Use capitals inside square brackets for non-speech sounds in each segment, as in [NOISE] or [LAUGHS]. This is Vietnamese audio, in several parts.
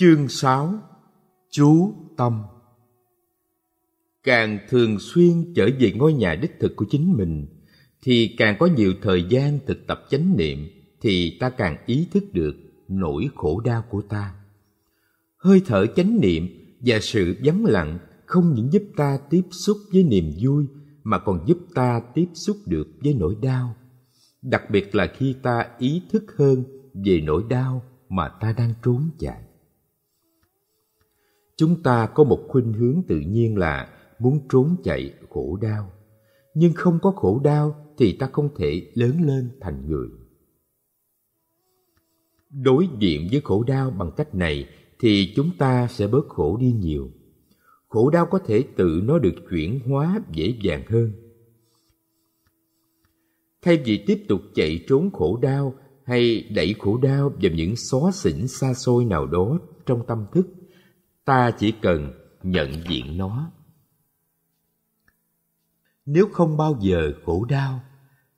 Chương 6 Chú Tâm Càng thường xuyên trở về ngôi nhà đích thực của chính mình, thì càng có nhiều thời gian thực tập chánh niệm, thì ta càng ý thức được nỗi khổ đau của ta. Hơi thở chánh niệm và sự vắng lặng không những giúp ta tiếp xúc với niềm vui, mà còn giúp ta tiếp xúc được với nỗi đau. Đặc biệt là khi ta ý thức hơn về nỗi đau mà ta đang trốn chạy. Chúng ta có một khuynh hướng tự nhiên là muốn trốn chạy khổ đau. Nhưng không có khổ đau thì ta không thể lớn lên thành người. Đối diện với khổ đau bằng cách này thì chúng ta sẽ bớt khổ đi nhiều. Khổ đau có thể tự nó được chuyển hóa dễ dàng hơn. Thay vì tiếp tục chạy trốn khổ đau hay đẩy khổ đau vào những xó xỉnh xa xôi nào đó trong tâm thức, ta chỉ cần nhận diện nó. Nếu không bao giờ khổ đau,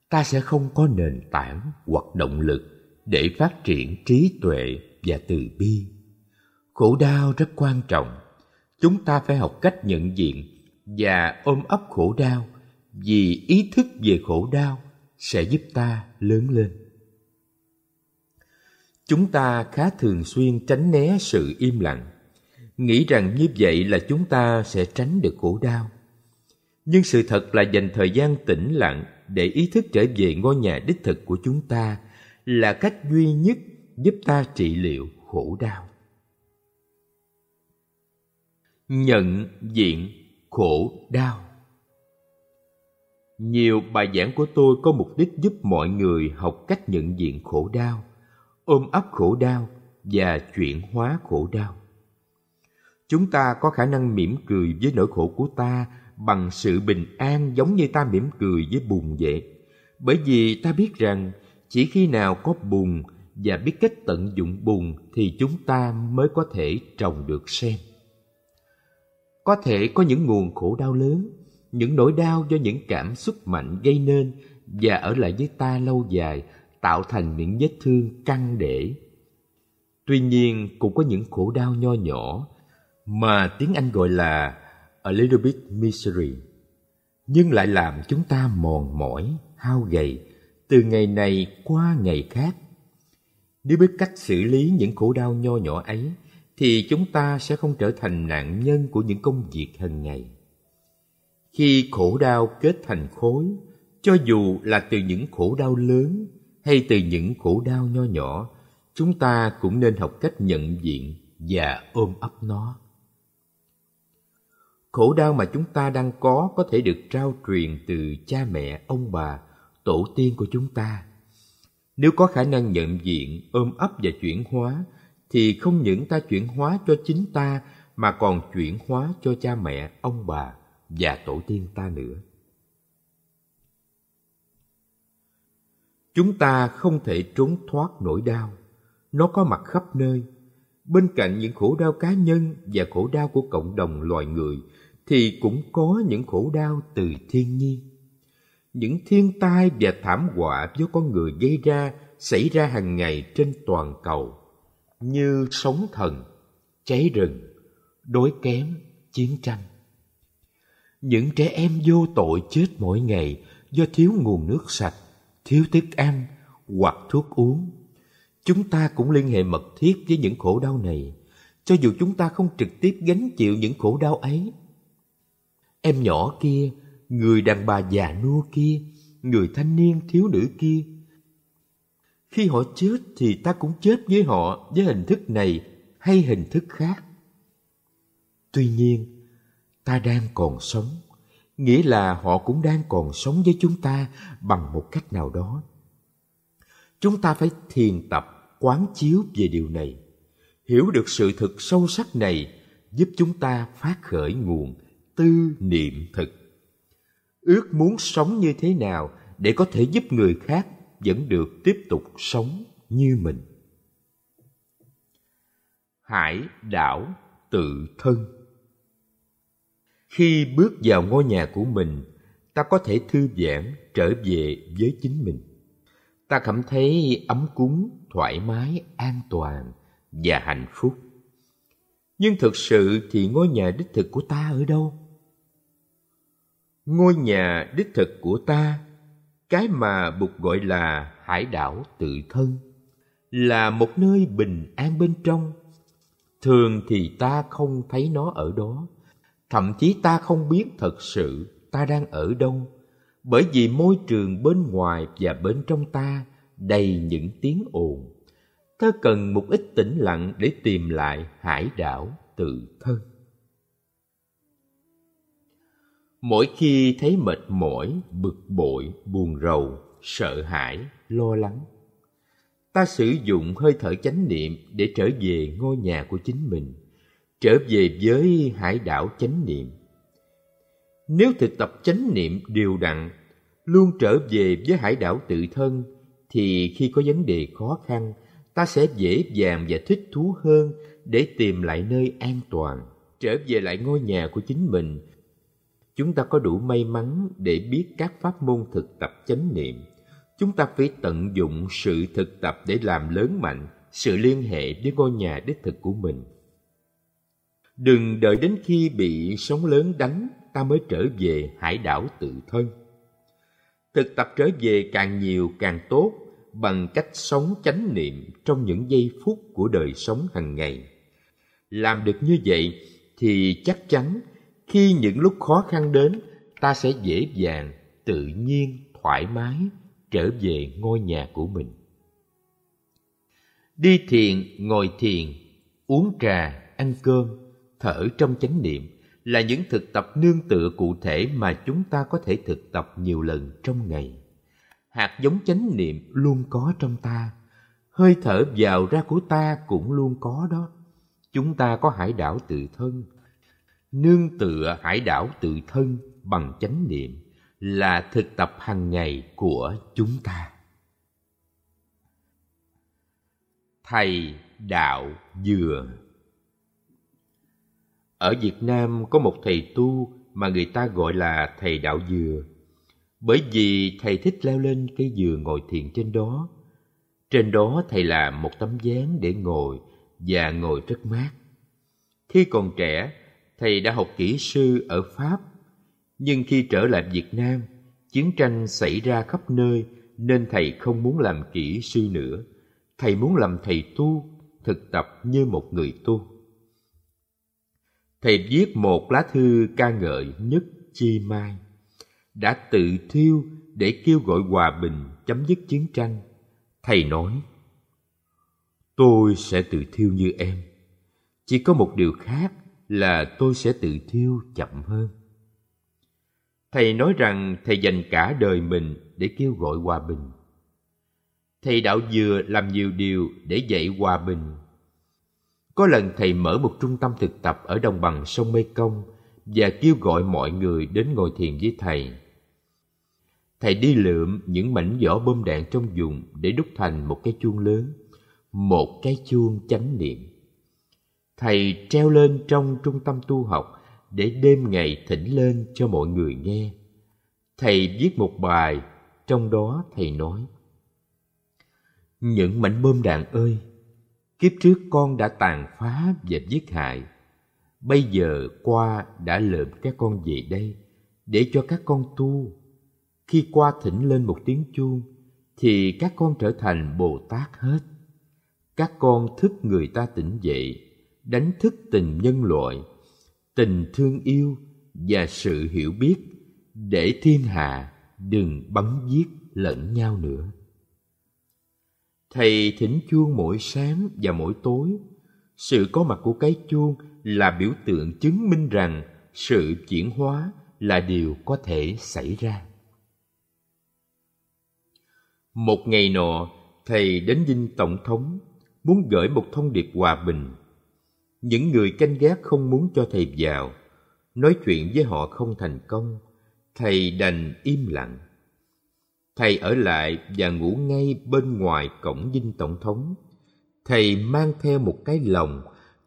ta sẽ không có nền tảng hoặc động lực để phát triển trí tuệ và từ bi. Khổ đau rất quan trọng. Chúng ta phải học cách nhận diện và ôm ấp khổ đau vì ý thức về khổ đau sẽ giúp ta lớn lên. Chúng ta khá thường xuyên tránh né sự im lặng, nghĩ rằng như vậy là chúng ta sẽ tránh được khổ đau. Nhưng sự thật là dành thời gian tĩnh lặng để ý thức trở về ngôi nhà đích thực của chúng ta là cách duy nhất giúp ta trị liệu khổ đau. Nhận diện khổ đau Nhiều bài giảng của tôi có mục đích giúp mọi người học cách nhận diện khổ đau, ôm ấp khổ đau và chuyển hóa khổ đau. Chúng ta có khả năng mỉm cười với nỗi khổ của ta bằng sự bình an giống như ta mỉm cười với bùn vậy. Bởi vì ta biết rằng chỉ khi nào có bùn và biết cách tận dụng bùn thì chúng ta mới có thể trồng được sen. Có thể có những nguồn khổ đau lớn, những nỗi đau do những cảm xúc mạnh gây nên và ở lại với ta lâu dài tạo thành những vết thương căng để. Tuy nhiên cũng có những khổ đau nho nhỏ mà tiếng Anh gọi là a little bit misery. Nhưng lại làm chúng ta mòn mỏi, hao gầy từ ngày này qua ngày khác. Nếu biết cách xử lý những khổ đau nho nhỏ ấy, thì chúng ta sẽ không trở thành nạn nhân của những công việc hàng ngày. Khi khổ đau kết thành khối, cho dù là từ những khổ đau lớn hay từ những khổ đau nho nhỏ, chúng ta cũng nên học cách nhận diện và ôm ấp nó. Khổ đau mà chúng ta đang có có thể được trao truyền từ cha mẹ, ông bà, tổ tiên của chúng ta. Nếu có khả năng nhận diện, ôm ấp và chuyển hóa, thì không những ta chuyển hóa cho chính ta mà còn chuyển hóa cho cha mẹ, ông bà và tổ tiên ta nữa. Chúng ta không thể trốn thoát nỗi đau. Nó có mặt khắp nơi. Bên cạnh những khổ đau cá nhân và khổ đau của cộng đồng loài người thì cũng có những khổ đau từ thiên nhiên. Những thiên tai và thảm họa do con người gây ra xảy ra hàng ngày trên toàn cầu như sóng thần, cháy rừng, đói kém, chiến tranh. Những trẻ em vô tội chết mỗi ngày do thiếu nguồn nước sạch, thiếu thức ăn hoặc thuốc uống. Chúng ta cũng liên hệ mật thiết với những khổ đau này, cho dù chúng ta không trực tiếp gánh chịu những khổ đau ấy Em nhỏ kia, người đàn bà già nua kia, người thanh niên thiếu nữ kia. Khi họ chết thì ta cũng chết với họ với hình thức này hay hình thức khác. Tuy nhiên, ta đang còn sống, nghĩa là họ cũng đang còn sống với chúng ta bằng một cách nào đó. Chúng ta phải thiền tập quán chiếu về điều này. Hiểu được sự thực sâu sắc này giúp chúng ta phát khởi nguồn tư niệm thực. Ước muốn sống như thế nào để có thể giúp người khác vẫn được tiếp tục sống như mình? Hải đảo tự thân. Khi bước vào ngôi nhà của mình ta có thể thư giãn trở về với chính mình. Ta cảm thấy ấm cúng thoải mái an toàn và hạnh phúc. Nhưng thực sự thì ngôi nhà đích thực của ta ở đâu? Ngôi nhà đích thực của ta, cái mà Bụt gọi là hải đảo tự thân, là một nơi bình an bên trong. Thường thì ta không thấy nó ở đó, thậm chí ta không biết thật sự ta đang ở đâu, bởi vì môi trường bên ngoài và bên trong ta đầy những tiếng ồn. Ta cần một ít tĩnh lặng để tìm lại hải đảo tự thân. Mỗi khi thấy mệt mỏi, bực bội, buồn rầu, sợ hãi, lo lắng, ta sử dụng hơi thở chánh niệm để trở về ngôi nhà của chính mình, trở về với hải đảo chánh niệm. Nếu thực tập chánh niệm đều đặn, luôn trở về với hải đảo tự thân, thì khi có vấn đề khó khăn, ta sẽ dễ dàng và thích thú hơn để tìm lại nơi an toàn, trở về lại ngôi nhà của chính mình. Chúng ta có đủ may mắn để biết các pháp môn thực tập chánh niệm. Chúng ta phải tận dụng sự thực tập để làm lớn mạnh sự liên hệ với ngôi nhà đích thực của mình. Đừng đợi đến khi bị sóng lớn đánh, ta mới trở về hải đảo tự thân. Thực tập trở về càng nhiều càng tốt bằng cách sống chánh niệm trong những giây phút của đời sống hàng ngày. Làm được như vậy thì chắc chắn khi những lúc khó khăn đến, ta sẽ dễ dàng, tự nhiên, thoải mái trở về ngôi nhà của mình. Đi thiền, ngồi thiền, uống trà, ăn cơm, thở trong chánh niệm là những thực tập nương tựa cụ thể mà chúng ta có thể thực tập nhiều lần trong ngày. Hạt giống chánh niệm luôn có trong ta, hơi thở vào ra của ta cũng luôn có đó. Chúng ta có hải đảo tự thân, nương tựa hải đảo tự thân bằng chánh niệm là thực tập hàng ngày của chúng ta. Thầy đạo dừa ở Việt Nam có một thầy tu mà người ta gọi là thầy đạo dừa. Bởi vì thầy thích leo lên cây dừa ngồi thiền trên đó. Trên đó thầy làm một tấm ván để ngồi và ngồi rất mát. Khi còn trẻ, thầy đã học kỹ sư ở Pháp. Nhưng khi trở lại Việt Nam, chiến tranh xảy ra khắp nơi nên thầy không muốn làm kỹ sư nữa. Thầy muốn làm thầy tu, thực tập như một người tu thầy viết một lá thư ca ngợi nhất chi mai đã tự thiêu để kêu gọi hòa bình chấm dứt chiến tranh thầy nói tôi sẽ tự thiêu như em chỉ có một điều khác là tôi sẽ tự thiêu chậm hơn thầy nói rằng thầy dành cả đời mình để kêu gọi hòa bình thầy đạo dừa làm nhiều điều để dạy hòa bình có lần thầy mở một trung tâm thực tập ở đồng bằng sông Mê Công và kêu gọi mọi người đến ngồi thiền với thầy. Thầy đi lượm những mảnh vỏ bom đạn trong vùng để đúc thành một cái chuông lớn, một cái chuông chánh niệm. Thầy treo lên trong trung tâm tu học để đêm ngày thỉnh lên cho mọi người nghe. Thầy viết một bài, trong đó thầy nói Những mảnh bom đạn ơi! Kiếp trước con đã tàn phá và giết hại. Bây giờ qua đã lượm các con về đây để cho các con tu. Khi qua thỉnh lên một tiếng chuông thì các con trở thành Bồ Tát hết. Các con thức người ta tỉnh dậy, đánh thức tình nhân loại, tình thương yêu và sự hiểu biết để thiên hạ đừng bắn giết lẫn nhau nữa. Thầy thỉnh chuông mỗi sáng và mỗi tối. Sự có mặt của cái chuông là biểu tượng chứng minh rằng sự chuyển hóa là điều có thể xảy ra. Một ngày nọ, thầy đến dinh tổng thống, muốn gửi một thông điệp hòa bình. Những người canh gác không muốn cho thầy vào, nói chuyện với họ không thành công, thầy đành im lặng. Thầy ở lại và ngủ ngay bên ngoài cổng dinh tổng thống. Thầy mang theo một cái lồng,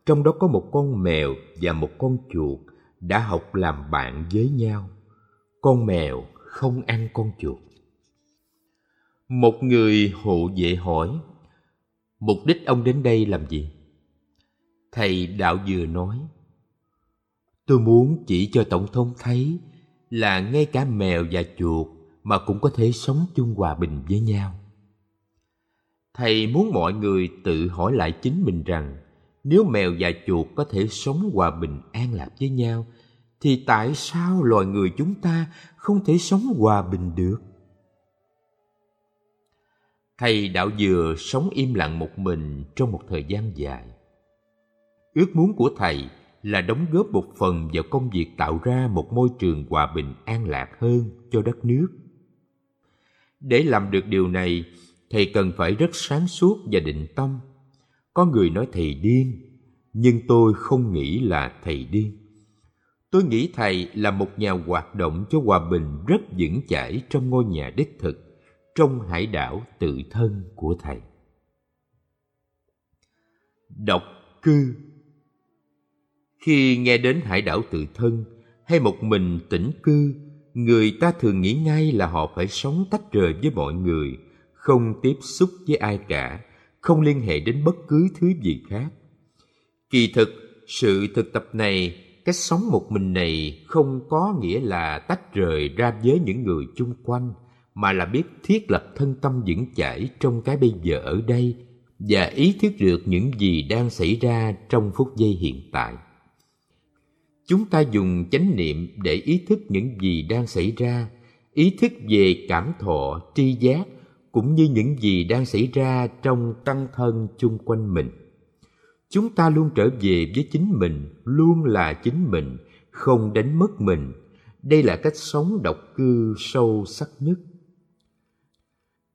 trong đó có một con mèo và một con chuột đã học làm bạn với nhau. Con mèo không ăn con chuột. Một người hộ vệ hỏi, mục đích ông đến đây làm gì? Thầy đạo vừa nói, Tôi muốn chỉ cho Tổng thống thấy là ngay cả mèo và chuột mà cũng có thể sống chung hòa bình với nhau. Thầy muốn mọi người tự hỏi lại chính mình rằng nếu mèo và chuột có thể sống hòa bình an lạc với nhau thì tại sao loài người chúng ta không thể sống hòa bình được? Thầy đạo dừa sống im lặng một mình trong một thời gian dài. Ước muốn của thầy là đóng góp một phần vào công việc tạo ra một môi trường hòa bình an lạc hơn cho đất nước. Để làm được điều này, thầy cần phải rất sáng suốt và định tâm. Có người nói thầy điên, nhưng tôi không nghĩ là thầy điên. Tôi nghĩ thầy là một nhà hoạt động cho hòa bình rất vững chãi trong ngôi nhà đích thực, trong hải đảo tự thân của thầy. Độc cư khi nghe đến hải đảo tự thân hay một mình tĩnh cư, người ta thường nghĩ ngay là họ phải sống tách rời với mọi người, không tiếp xúc với ai cả, không liên hệ đến bất cứ thứ gì khác. Kỳ thực, sự thực tập này cách sống một mình này không có nghĩa là tách rời ra với những người chung quanh mà là biết thiết lập thân tâm vững chãi trong cái bây giờ ở đây và ý thức được những gì đang xảy ra trong phút giây hiện tại chúng ta dùng chánh niệm để ý thức những gì đang xảy ra, ý thức về cảm thọ, tri giác, cũng như những gì đang xảy ra trong tăng thân chung quanh mình. Chúng ta luôn trở về với chính mình, luôn là chính mình, không đánh mất mình. Đây là cách sống độc cư sâu sắc nhất.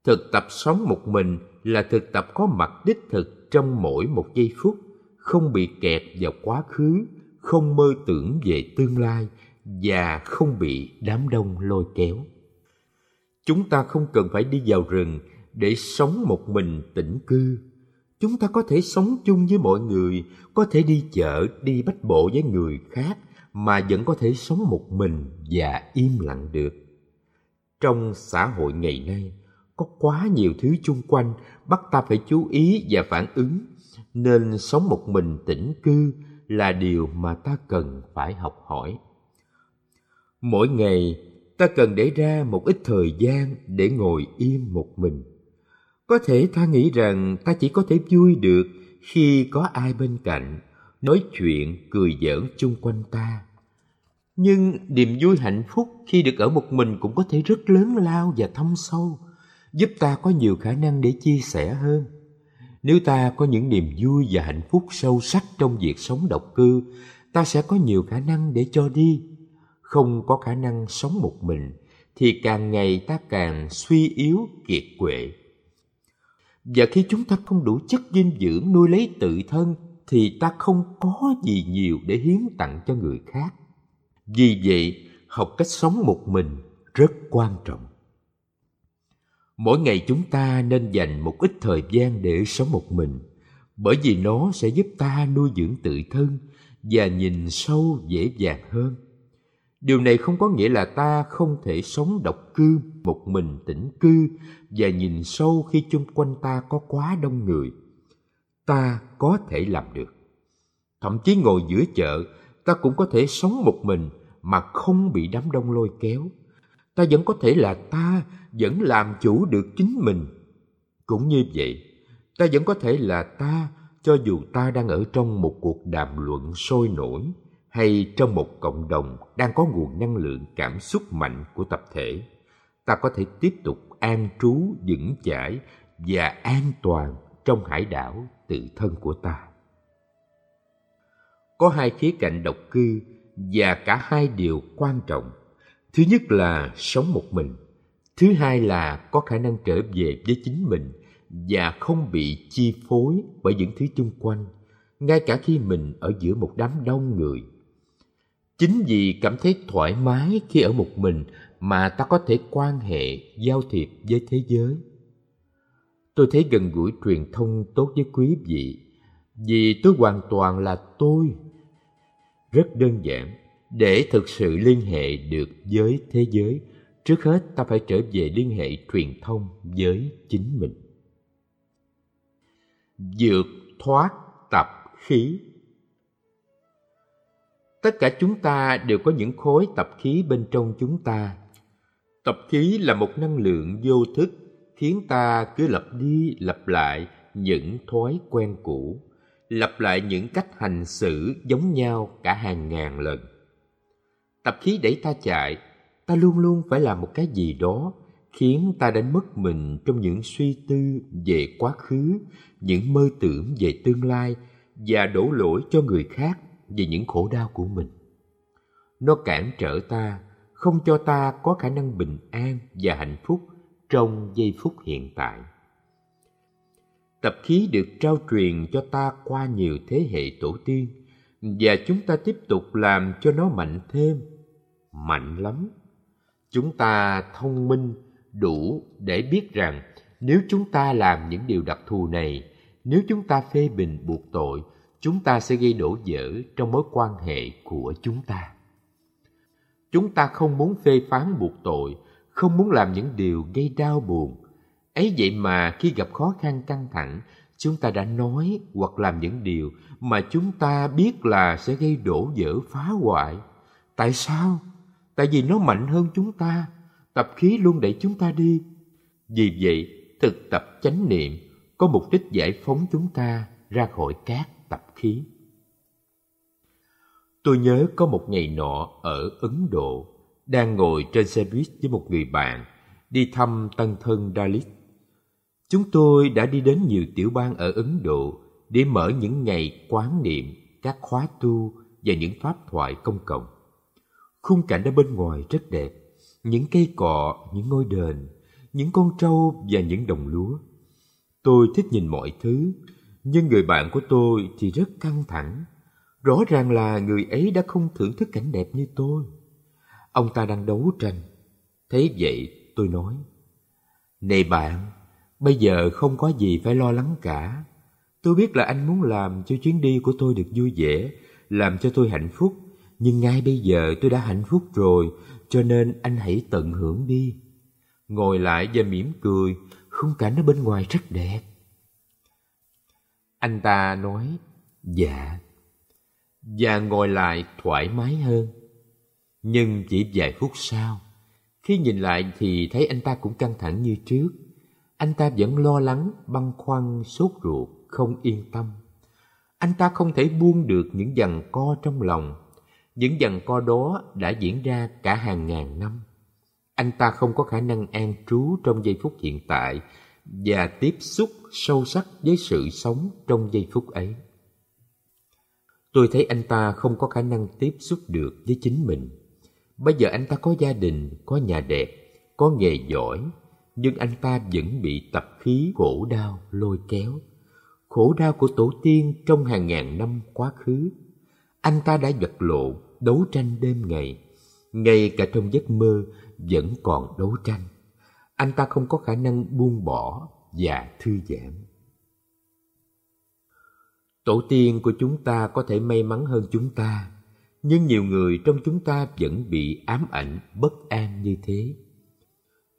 Thực tập sống một mình là thực tập có mặt đích thực trong mỗi một giây phút, không bị kẹt vào quá khứ không mơ tưởng về tương lai và không bị đám đông lôi kéo. Chúng ta không cần phải đi vào rừng để sống một mình tĩnh cư. Chúng ta có thể sống chung với mọi người, có thể đi chợ, đi bách bộ với người khác mà vẫn có thể sống một mình và im lặng được. Trong xã hội ngày nay, có quá nhiều thứ chung quanh bắt ta phải chú ý và phản ứng, nên sống một mình tĩnh cư là điều mà ta cần phải học hỏi mỗi ngày ta cần để ra một ít thời gian để ngồi im một mình có thể ta nghĩ rằng ta chỉ có thể vui được khi có ai bên cạnh, nói chuyện, cười giỡn chung quanh ta. Nhưng niềm vui hạnh phúc khi được ở một mình cũng có thể rất lớn lao và thâm sâu, giúp ta có nhiều khả năng để chia sẻ hơn. Nếu ta có những niềm vui và hạnh phúc sâu sắc trong việc sống độc cư, ta sẽ có nhiều khả năng để cho đi. Không có khả năng sống một mình, thì càng ngày ta càng suy yếu kiệt quệ và khi chúng ta không đủ chất dinh dưỡng nuôi lấy tự thân thì ta không có gì nhiều để hiến tặng cho người khác. Vì vậy, học cách sống một mình rất quan trọng. Mỗi ngày chúng ta nên dành một ít thời gian để sống một mình, bởi vì nó sẽ giúp ta nuôi dưỡng tự thân và nhìn sâu dễ dàng hơn. Điều này không có nghĩa là ta không thể sống độc cư một mình tĩnh cư và nhìn sâu khi chung quanh ta có quá đông người. Ta có thể làm được. Thậm chí ngồi giữa chợ ta cũng có thể sống một mình mà không bị đám đông lôi kéo ta vẫn có thể là ta, vẫn làm chủ được chính mình. Cũng như vậy, ta vẫn có thể là ta, cho dù ta đang ở trong một cuộc đàm luận sôi nổi, hay trong một cộng đồng đang có nguồn năng lượng cảm xúc mạnh của tập thể, ta có thể tiếp tục an trú, vững chãi và an toàn trong hải đảo tự thân của ta. Có hai khía cạnh độc cư và cả hai điều quan trọng thứ nhất là sống một mình. Thứ hai là có khả năng trở về với chính mình và không bị chi phối bởi những thứ chung quanh, ngay cả khi mình ở giữa một đám đông người. Chính vì cảm thấy thoải mái khi ở một mình mà ta có thể quan hệ, giao thiệp với thế giới. Tôi thấy gần gũi truyền thông tốt với quý vị, vì tôi hoàn toàn là tôi. Rất đơn giản để thực sự liên hệ được với thế giới trước hết ta phải trở về liên hệ truyền thông với chính mình vượt thoát tập khí Tất cả chúng ta đều có những khối tập khí bên trong chúng ta. Tập khí là một năng lượng vô thức khiến ta cứ lặp đi lặp lại những thói quen cũ, lặp lại những cách hành xử giống nhau cả hàng ngàn lần. Tập khí đẩy ta chạy, ta luôn luôn phải làm một cái gì đó khiến ta đánh mất mình trong những suy tư về quá khứ, những mơ tưởng về tương lai và đổ lỗi cho người khác về những khổ đau của mình. Nó cản trở ta, không cho ta có khả năng bình an và hạnh phúc trong giây phút hiện tại. Tập khí được trao truyền cho ta qua nhiều thế hệ tổ tiên và chúng ta tiếp tục làm cho nó mạnh thêm, mạnh lắm. Chúng ta thông minh đủ để biết rằng nếu chúng ta làm những điều đặc thù này, nếu chúng ta phê bình buộc tội, chúng ta sẽ gây đổ vỡ trong mối quan hệ của chúng ta. Chúng ta không muốn phê phán buộc tội, không muốn làm những điều gây đau buồn. Ấy vậy mà khi gặp khó khăn căng thẳng, chúng ta đã nói hoặc làm những điều mà chúng ta biết là sẽ gây đổ vỡ phá hoại. Tại sao? Tại vì nó mạnh hơn chúng ta tập khí luôn đẩy chúng ta đi. Vì vậy, thực tập chánh niệm có mục đích giải phóng chúng ta ra khỏi các tập khí. Tôi nhớ có một ngày nọ ở Ấn Độ, đang ngồi trên xe buýt với một người bạn đi thăm tân thân Dalit. Chúng tôi đã đi đến nhiều tiểu bang ở Ấn Độ để mở những ngày quán niệm, các khóa tu và những pháp thoại công cộng. Khung cảnh ở bên ngoài rất đẹp những cây cọ, những ngôi đền, những con trâu và những đồng lúa. Tôi thích nhìn mọi thứ, nhưng người bạn của tôi thì rất căng thẳng. Rõ ràng là người ấy đã không thưởng thức cảnh đẹp như tôi. Ông ta đang đấu tranh. Thế vậy, tôi nói, Này bạn, bây giờ không có gì phải lo lắng cả. Tôi biết là anh muốn làm cho chuyến đi của tôi được vui vẻ, làm cho tôi hạnh phúc. Nhưng ngay bây giờ tôi đã hạnh phúc rồi cho nên anh hãy tận hưởng đi. Ngồi lại và mỉm cười, khung cảnh ở bên ngoài rất đẹp. Anh ta nói, dạ. Và ngồi lại thoải mái hơn. Nhưng chỉ vài phút sau, khi nhìn lại thì thấy anh ta cũng căng thẳng như trước. Anh ta vẫn lo lắng, băn khoăn, sốt ruột, không yên tâm. Anh ta không thể buông được những dằn co trong lòng những dằn co đó đã diễn ra cả hàng ngàn năm. Anh ta không có khả năng an trú trong giây phút hiện tại và tiếp xúc sâu sắc với sự sống trong giây phút ấy. Tôi thấy anh ta không có khả năng tiếp xúc được với chính mình. Bây giờ anh ta có gia đình, có nhà đẹp, có nghề giỏi, nhưng anh ta vẫn bị tập khí khổ đau lôi kéo. Khổ đau của tổ tiên trong hàng ngàn năm quá khứ. Anh ta đã vật lộn đấu tranh đêm ngày, ngay cả trong giấc mơ vẫn còn đấu tranh. Anh ta không có khả năng buông bỏ và thư giãn. Tổ tiên của chúng ta có thể may mắn hơn chúng ta, nhưng nhiều người trong chúng ta vẫn bị ám ảnh bất an như thế.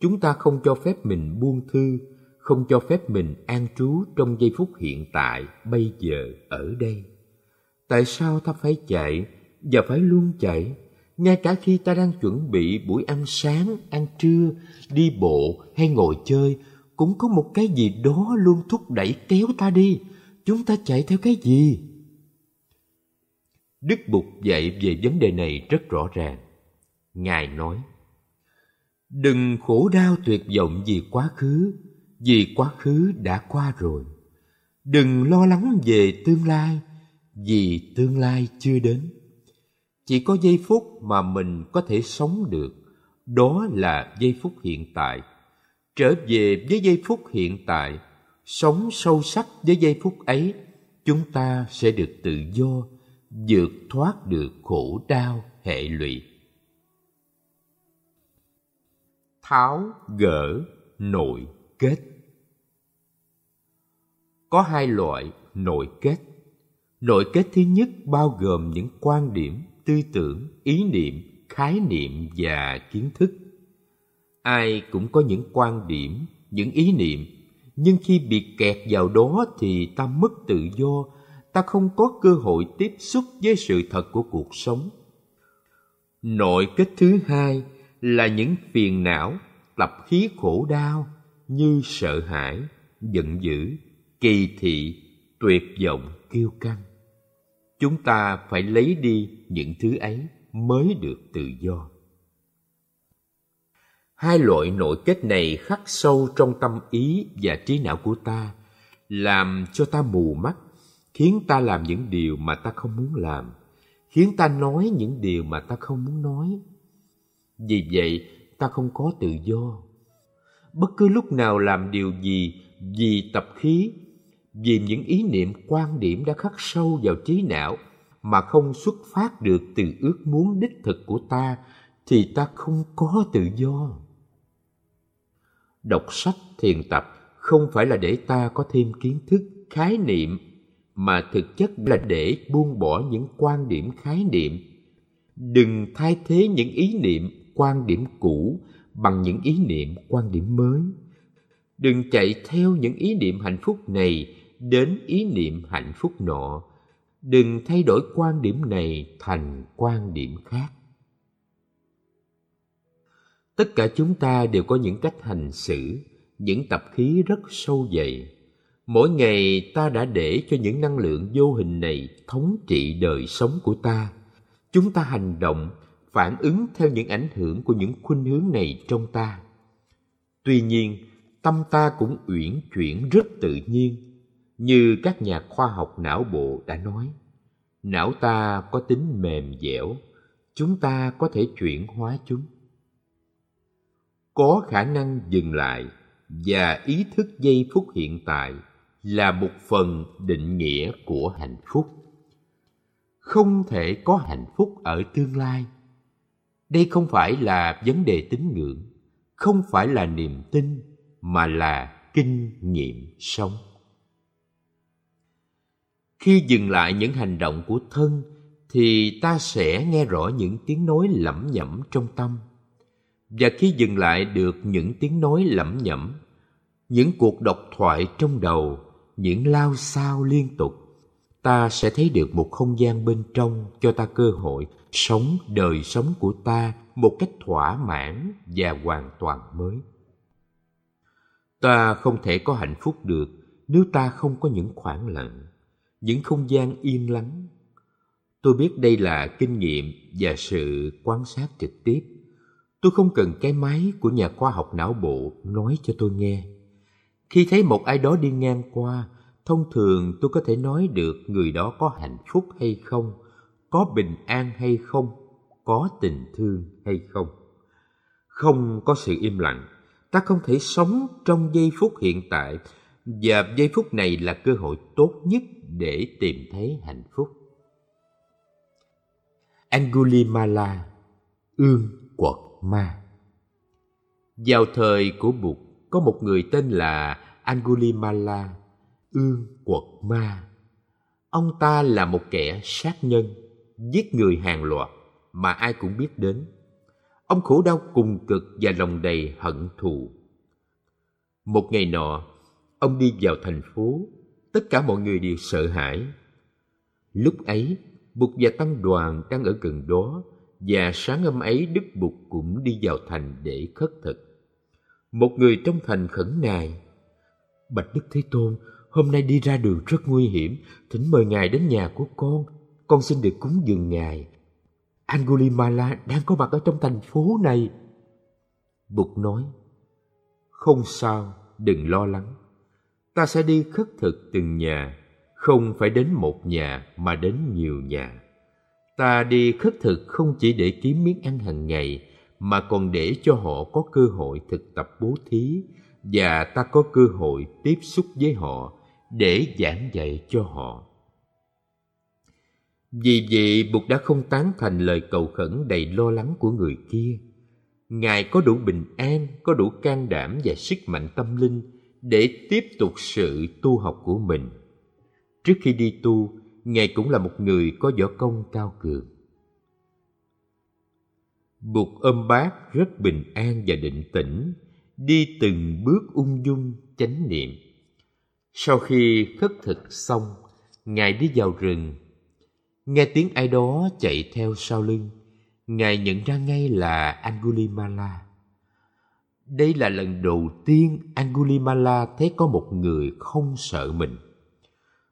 Chúng ta không cho phép mình buông thư, không cho phép mình an trú trong giây phút hiện tại, bây giờ, ở đây. Tại sao ta phải chạy và phải luôn chạy? Ngay cả khi ta đang chuẩn bị buổi ăn sáng ăn trưa đi bộ hay ngồi chơi cũng có một cái gì đó luôn thúc đẩy kéo ta đi. Chúng ta chạy theo cái gì? Đức bụt dạy về vấn đề này rất rõ ràng. Ngài nói đừng khổ đau tuyệt vọng vì quá khứ, vì quá khứ đã qua rồi. Đừng lo lắng về tương lai, vì tương lai chưa đến. Chỉ có giây phút mà mình có thể sống được, đó là giây phút hiện tại. Trở về với giây phút hiện tại, sống sâu sắc với giây phút ấy, chúng ta sẽ được tự do, vượt thoát được khổ đau hệ lụy. Tháo gỡ nội kết. Có hai loại nội kết. Nội kết thứ nhất bao gồm những quan điểm, tư tưởng, ý niệm, khái niệm và kiến thức. Ai cũng có những quan điểm, những ý niệm, nhưng khi bị kẹt vào đó thì ta mất tự do, ta không có cơ hội tiếp xúc với sự thật của cuộc sống. Nội kết thứ hai là những phiền não tập khí khổ đau như sợ hãi, giận dữ, kỳ thị, tuyệt vọng, kiêu căng. Chúng ta phải lấy đi những thứ ấy mới được tự do. Hai loại nội kết này khắc sâu trong tâm ý và trí não của ta, làm cho ta mù mắt, khiến ta làm những điều mà ta không muốn làm, khiến ta nói những điều mà ta không muốn nói vì vậy, ta không có tự do. Bất cứ lúc nào làm điều gì, vì tập khí, vì những ý niệm quan điểm đã khắc sâu vào trí não mà không xuất phát được từ ước muốn đích thực của ta, thì ta không có tự do. Đọc sách thiền tập không phải là để ta có thêm kiến thức, khái niệm, mà thực chất là để buông bỏ những quan điểm, khái niệm. Đừng thay thế những ý niệm quan điểm cũ bằng những ý niệm quan điểm mới. Đừng chạy theo những ý niệm hạnh phúc này đến ý niệm hạnh phúc nọ. Đừng thay đổi quan điểm này thành quan điểm khác. Tất cả chúng ta đều có những cách hành xử, những tập khí rất sâu dày. Mỗi ngày ta đã để cho những năng lượng vô hình này thống trị đời sống của ta. Chúng ta hành động phản ứng theo những ảnh hưởng của những khuynh hướng này trong ta. Tuy nhiên, tâm ta cũng uyển chuyển rất tự nhiên, như các nhà khoa học não bộ đã nói. Não ta có tính mềm dẻo, chúng ta có thể chuyển hóa chúng. Có khả năng dừng lại và ý thức giây phút hiện tại là một phần định nghĩa của hạnh phúc. Không thể có hạnh phúc ở tương lai đây không phải là vấn đề tín ngưỡng, không phải là niềm tin, mà là kinh nghiệm sống. Khi dừng lại những hành động của thân, thì ta sẽ nghe rõ những tiếng nói lẩm nhẩm trong tâm. Và khi dừng lại được những tiếng nói lẩm nhẩm, những cuộc độc thoại trong đầu, những lao sao liên tục ta sẽ thấy được một không gian bên trong cho ta cơ hội sống đời sống của ta một cách thỏa mãn và hoàn toàn mới. Ta không thể có hạnh phúc được nếu ta không có những khoảng lặng, những không gian yên lắng. Tôi biết đây là kinh nghiệm và sự quan sát trực tiếp. Tôi không cần cái máy của nhà khoa học não bộ nói cho tôi nghe. Khi thấy một ai đó đi ngang qua thông thường tôi có thể nói được người đó có hạnh phúc hay không, có bình an hay không, có tình thương hay không. Không có sự im lặng, ta không thể sống trong giây phút hiện tại và giây phút này là cơ hội tốt nhất để tìm thấy hạnh phúc. Angulimala, ương quật ma. Vào thời của bụt, có một người tên là angulimala ương quật ma. Ông ta là một kẻ sát nhân, giết người hàng loạt mà ai cũng biết đến. Ông khổ đau cùng cực và lòng đầy hận thù. Một ngày nọ, ông đi vào thành phố. Tất cả mọi người đều sợ hãi. Lúc ấy bục và tăng đoàn đang ở gần đó và sáng hôm ấy đức bụt cũng đi vào thành để khất thực. Một người trong thành khẩn nài, bạch đức thế tôn hôm nay đi ra đường rất nguy hiểm. Thỉnh mời ngài đến nhà của con. Con xin được cúng dường ngài. Angulimala đang có mặt ở trong thành phố này. Bụt nói, không sao, đừng lo lắng. Ta sẽ đi khất thực từng nhà. Không phải đến một nhà, mà đến nhiều nhà. Ta đi khất thực không chỉ để kiếm miếng ăn hàng ngày, mà còn để cho họ có cơ hội thực tập bố thí. Và ta có cơ hội tiếp xúc với họ để giảng dạy cho họ. Vì vậy, bụt đã không tán thành lời cầu khẩn đầy lo lắng của người kia. Ngài có đủ bình an, có đủ can đảm và sức mạnh tâm linh để tiếp tục sự tu học của mình. Trước khi đi tu, ngài cũng là một người có võ công cao cường. Bụt ôm bát rất bình an và định tĩnh, đi từng bước ung dung, chánh niệm sau khi khất thực xong Ngài đi vào rừng. Nghe tiếng ai đó chạy theo sau lưng. Ngài nhận ra ngay là Angulimala. Đây là lần đầu tiên Angulimala thấy có một người không sợ mình.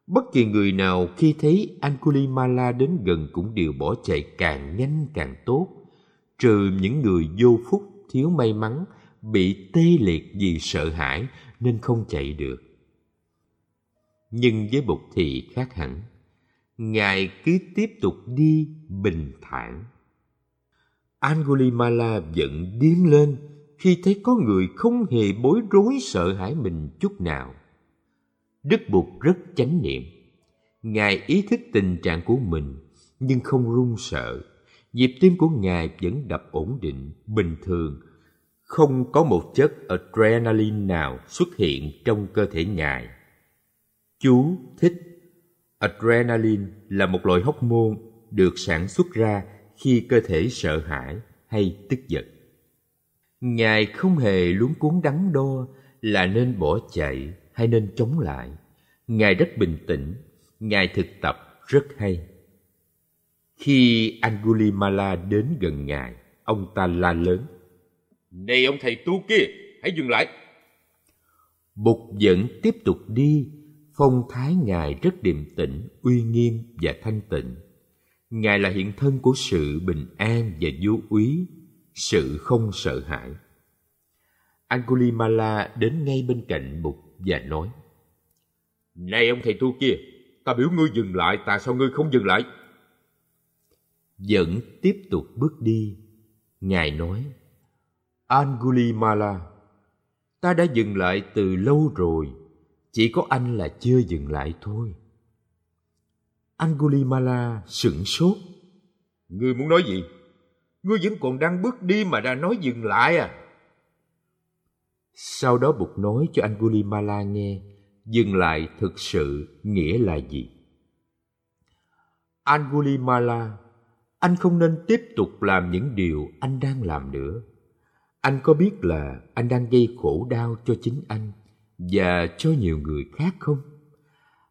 Bất kỳ người nào khi thấy Angulimala đến gần cũng đều bỏ chạy càng nhanh càng tốt, trừ những người vô phúc, thiếu may mắn, bị tê liệt vì sợ hãi nên không chạy được. Nhưng với Bụt thì khác hẳn. Ngài cứ tiếp tục đi bình thản. Angulimala giận điên lên khi thấy có người không hề bối rối sợ hãi mình chút nào. Đức Bụt rất chánh niệm. Ngài ý thức tình trạng của mình nhưng không run sợ. Nhịp tim của Ngài vẫn đập ổn định, bình thường. Không có một chất adrenaline nào xuất hiện trong cơ thể Ngài. Chú thích Adrenaline là một loại hormone được sản xuất ra khi cơ thể sợ hãi hay tức giận. Ngài không hề luống cuốn đắn đo là nên bỏ chạy hay nên chống lại. Ngài rất bình tĩnh, Ngài thực tập rất hay. Khi Angulimala đến gần Ngài, ông ta la lớn. Này ông thầy tu kia, hãy dừng lại. Bụt vẫn tiếp tục đi, phong thái Ngài rất điềm tĩnh, uy nghiêm và thanh tịnh. Ngài là hiện thân của sự bình an và vô úy, sự không sợ hãi. Angulimala đến ngay bên cạnh Bụt và nói Này ông thầy tu kia, ta biểu ngươi dừng lại, tại sao ngươi không dừng lại? Vẫn tiếp tục bước đi, Ngài nói Angulimala, ta đã dừng lại từ lâu rồi, chỉ có anh là chưa dừng lại thôi. Angulimala sửng sốt. Ngươi muốn nói gì? Ngươi vẫn còn đang bước đi mà đã nói dừng lại à? Sau đó Bụt nói cho Angulimala nghe dừng lại thực sự nghĩa là gì. Angulimala, anh không nên tiếp tục làm những điều anh đang làm nữa. Anh có biết là anh đang gây khổ đau cho chính anh và cho nhiều người khác không?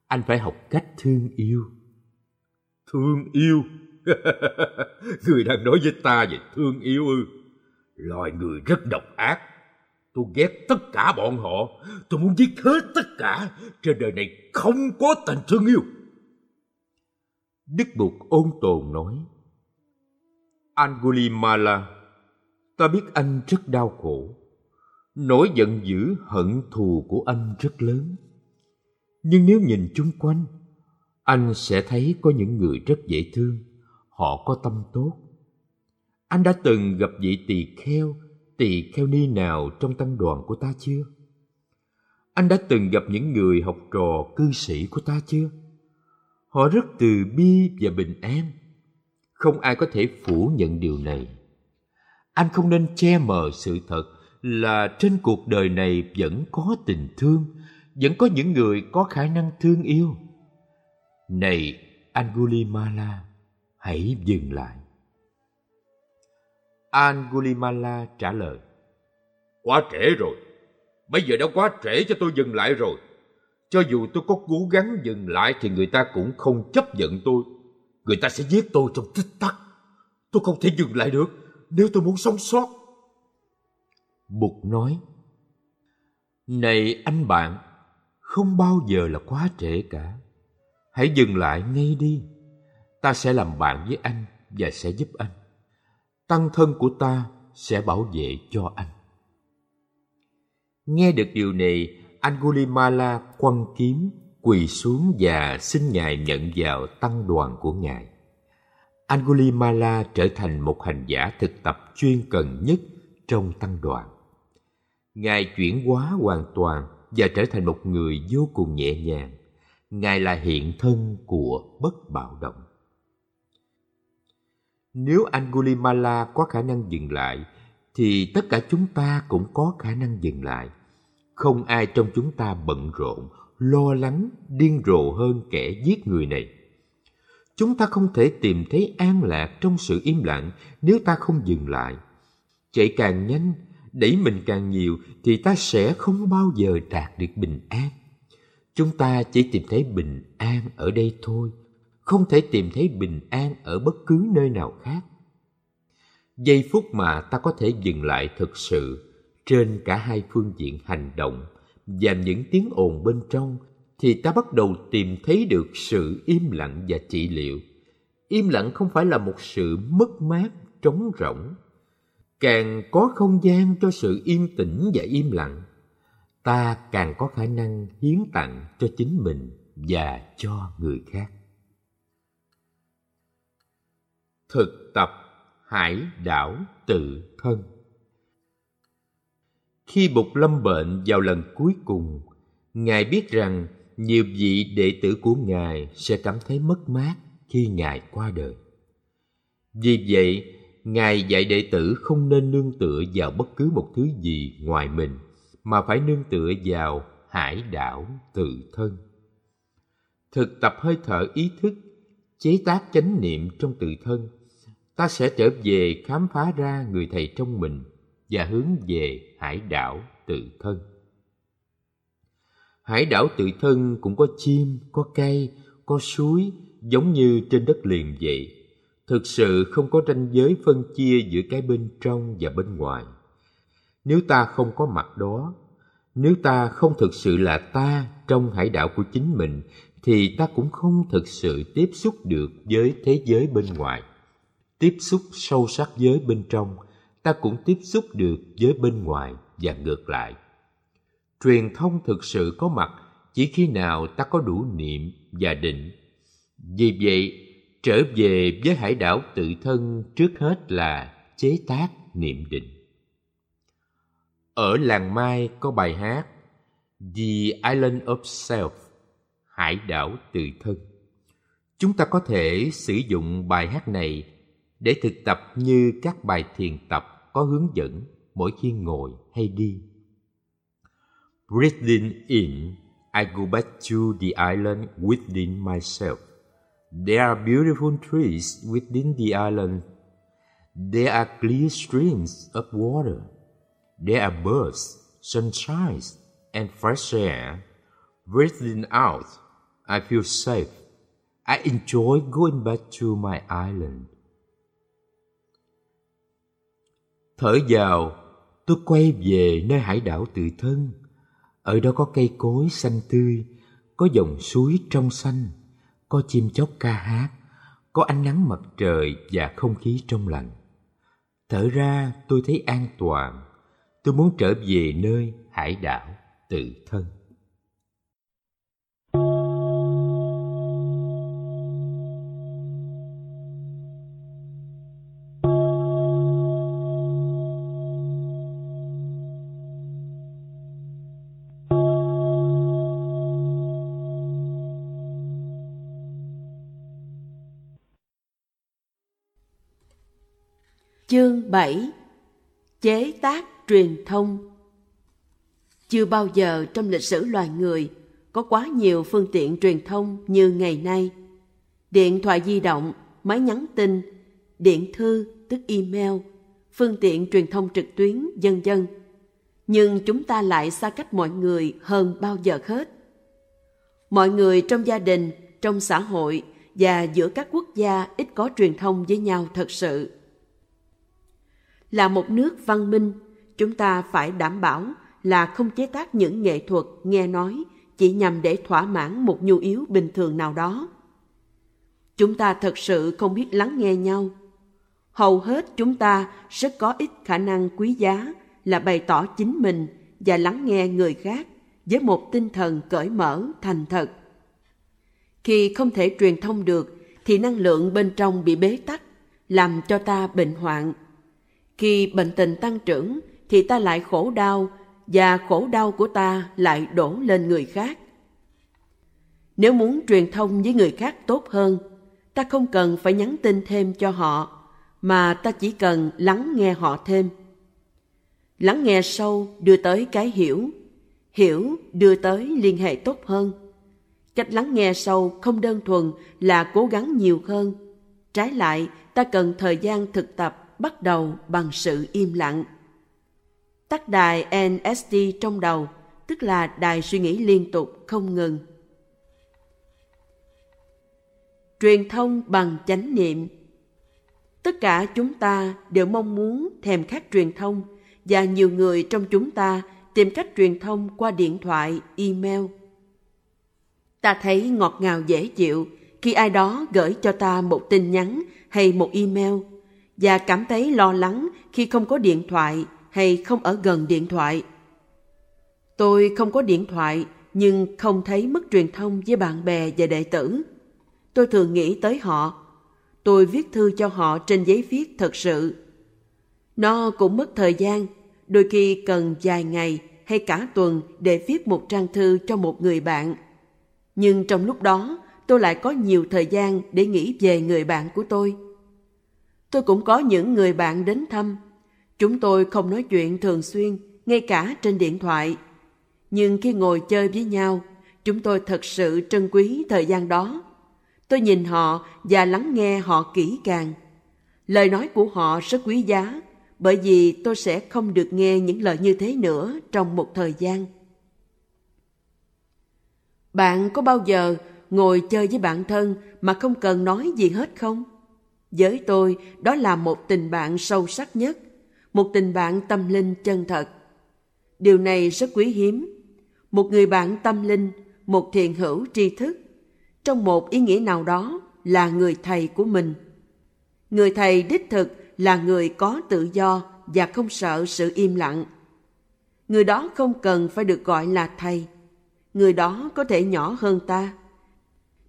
Anh phải học cách thương yêu. Thương yêu? [LAUGHS] người đang nói với ta về thương yêu ư? Loài người rất độc ác. Tôi ghét tất cả bọn họ. Tôi muốn giết hết tất cả. Trên đời này không có tình thương yêu. Đức Bụt ôn tồn nói. Angulimala, ta biết anh rất đau khổ. Nỗi giận dữ hận thù của anh rất lớn. Nhưng nếu nhìn chung quanh, anh sẽ thấy có những người rất dễ thương, họ có tâm tốt. Anh đã từng gặp vị tỳ kheo, tỳ kheo ni nào trong tăng đoàn của ta chưa? Anh đã từng gặp những người học trò cư sĩ của ta chưa? Họ rất từ bi và bình an. Không ai có thể phủ nhận điều này. Anh không nên che mờ sự thật là trên cuộc đời này vẫn có tình thương, vẫn có những người có khả năng thương yêu. Này Angulimala, hãy dừng lại. Angulimala trả lời. Quá trễ rồi, bây giờ đã quá trễ cho tôi dừng lại rồi. Cho dù tôi có cố gắng dừng lại thì người ta cũng không chấp nhận tôi. Người ta sẽ giết tôi trong tích tắc. Tôi không thể dừng lại được nếu tôi muốn sống sót. Bụt nói, Này anh bạn, không bao giờ là quá trễ cả. Hãy dừng lại ngay đi. Ta sẽ làm bạn với anh và sẽ giúp anh. Tăng thân của ta sẽ bảo vệ cho anh. Nghe được điều này, Angulimala quăng kiếm, quỳ xuống và xin Ngài nhận vào tăng đoàn của Ngài. Angulimala trở thành một hành giả thực tập chuyên cần nhất trong tăng đoàn. Ngài chuyển hóa hoàn toàn và trở thành một người vô cùng nhẹ nhàng. Ngài là hiện thân của bất bạo động. Nếu Angulimala có khả năng dừng lại, thì tất cả chúng ta cũng có khả năng dừng lại. Không ai trong chúng ta bận rộn, lo lắng, điên rồ hơn kẻ giết người này. Chúng ta không thể tìm thấy an lạc trong sự im lặng nếu ta không dừng lại. Chạy càng nhanh, đẩy mình càng nhiều thì ta sẽ không bao giờ đạt được bình an. chúng ta chỉ tìm thấy bình an ở đây thôi, không thể tìm thấy bình an ở bất cứ nơi nào khác. Giây phút mà ta có thể dừng lại thực sự trên cả hai phương diện hành động và những tiếng ồn bên trong thì ta bắt đầu tìm thấy được sự im lặng và trị liệu. Im lặng không phải là một sự mất mát trống rỗng càng có không gian cho sự yên tĩnh và im lặng, ta càng có khả năng hiến tặng cho chính mình và cho người khác. Thực tập hải đảo tự thân. Khi bụt lâm bệnh vào lần cuối cùng, ngài biết rằng nhiều vị đệ tử của ngài sẽ cảm thấy mất mát khi ngài qua đời. Vì vậy ngài dạy đệ tử không nên nương tựa vào bất cứ một thứ gì ngoài mình, mà phải nương tựa vào hải đảo tự thân. Thực tập hơi thở ý thức, chế tác chánh niệm trong tự thân, ta sẽ trở về khám phá ra người thầy trong mình và hướng về hải đảo tự thân. Hải đảo tự thân cũng có chim, có cây, có suối, giống như trên đất liền vậy thực sự không có ranh giới phân chia giữa cái bên trong và bên ngoài. Nếu ta không có mặt đó, nếu ta không thực sự là ta trong hải đảo của chính mình, thì ta cũng không thực sự tiếp xúc được với thế giới bên ngoài. Tiếp xúc sâu sắc với bên trong, ta cũng tiếp xúc được với bên ngoài và ngược lại. Truyền thông thực sự có mặt chỉ khi nào ta có đủ niệm và định. Vì vậy trở về với hải đảo tự thân trước hết là chế tác niệm định. Ở làng mai có bài hát the island of self, hải đảo tự thân. Chúng ta có thể sử dụng bài hát này để thực tập như các bài thiền tập có hướng dẫn mỗi khi ngồi hay đi. Breathing in, i go back to the island within myself. There are beautiful trees within the island. There are clear streams of water. There are birds, sunshine, and fresh air. Breathing out, I feel safe. I enjoy going back to my island. Thở vào, tôi quay về nơi hải đảo tự thân. Ở đó có cây cối xanh tươi, có dòng suối trong xanh có chim chóc ca hát, có ánh nắng mặt trời và không khí trong lành. Thở ra tôi thấy an toàn, tôi muốn trở về nơi hải đảo tự thân. 7 Chế tác truyền thông Chưa bao giờ trong lịch sử loài người có quá nhiều phương tiện truyền thông như ngày nay. Điện thoại di động, máy nhắn tin, điện thư tức email, phương tiện truyền thông trực tuyến, dân dân. Nhưng chúng ta lại xa cách mọi người hơn bao giờ hết. Mọi người trong gia đình, trong xã hội và giữa các quốc gia ít có truyền thông với nhau thật sự là một nước văn minh, chúng ta phải đảm bảo là không chế tác những nghệ thuật nghe nói chỉ nhằm để thỏa mãn một nhu yếu bình thường nào đó. Chúng ta thật sự không biết lắng nghe nhau. Hầu hết chúng ta rất có ít khả năng quý giá là bày tỏ chính mình và lắng nghe người khác với một tinh thần cởi mở, thành thật. Khi không thể truyền thông được, thì năng lượng bên trong bị bế tắc, làm cho ta bệnh hoạn khi bệnh tình tăng trưởng thì ta lại khổ đau và khổ đau của ta lại đổ lên người khác. Nếu muốn truyền thông với người khác tốt hơn, ta không cần phải nhắn tin thêm cho họ, mà ta chỉ cần lắng nghe họ thêm. Lắng nghe sâu đưa tới cái hiểu, hiểu đưa tới liên hệ tốt hơn. Cách lắng nghe sâu không đơn thuần là cố gắng nhiều hơn. Trái lại, ta cần thời gian thực tập bắt đầu bằng sự im lặng. Tắt đài NST trong đầu, tức là đài suy nghĩ liên tục không ngừng. Truyền thông bằng chánh niệm Tất cả chúng ta đều mong muốn thèm khát truyền thông và nhiều người trong chúng ta tìm cách truyền thông qua điện thoại, email. Ta thấy ngọt ngào dễ chịu khi ai đó gửi cho ta một tin nhắn hay một email và cảm thấy lo lắng khi không có điện thoại hay không ở gần điện thoại. Tôi không có điện thoại nhưng không thấy mất truyền thông với bạn bè và đệ tử. Tôi thường nghĩ tới họ. Tôi viết thư cho họ trên giấy viết thật sự. Nó cũng mất thời gian, đôi khi cần vài ngày hay cả tuần để viết một trang thư cho một người bạn. Nhưng trong lúc đó, tôi lại có nhiều thời gian để nghĩ về người bạn của tôi. Tôi cũng có những người bạn đến thăm. Chúng tôi không nói chuyện thường xuyên, ngay cả trên điện thoại. Nhưng khi ngồi chơi với nhau, chúng tôi thật sự trân quý thời gian đó. Tôi nhìn họ và lắng nghe họ kỹ càng. Lời nói của họ rất quý giá, bởi vì tôi sẽ không được nghe những lời như thế nữa trong một thời gian. Bạn có bao giờ ngồi chơi với bạn thân mà không cần nói gì hết không? Với tôi, đó là một tình bạn sâu sắc nhất, một tình bạn tâm linh chân thật. Điều này rất quý hiếm. Một người bạn tâm linh, một thiền hữu tri thức, trong một ý nghĩa nào đó là người thầy của mình. Người thầy đích thực là người có tự do và không sợ sự im lặng. Người đó không cần phải được gọi là thầy. Người đó có thể nhỏ hơn ta.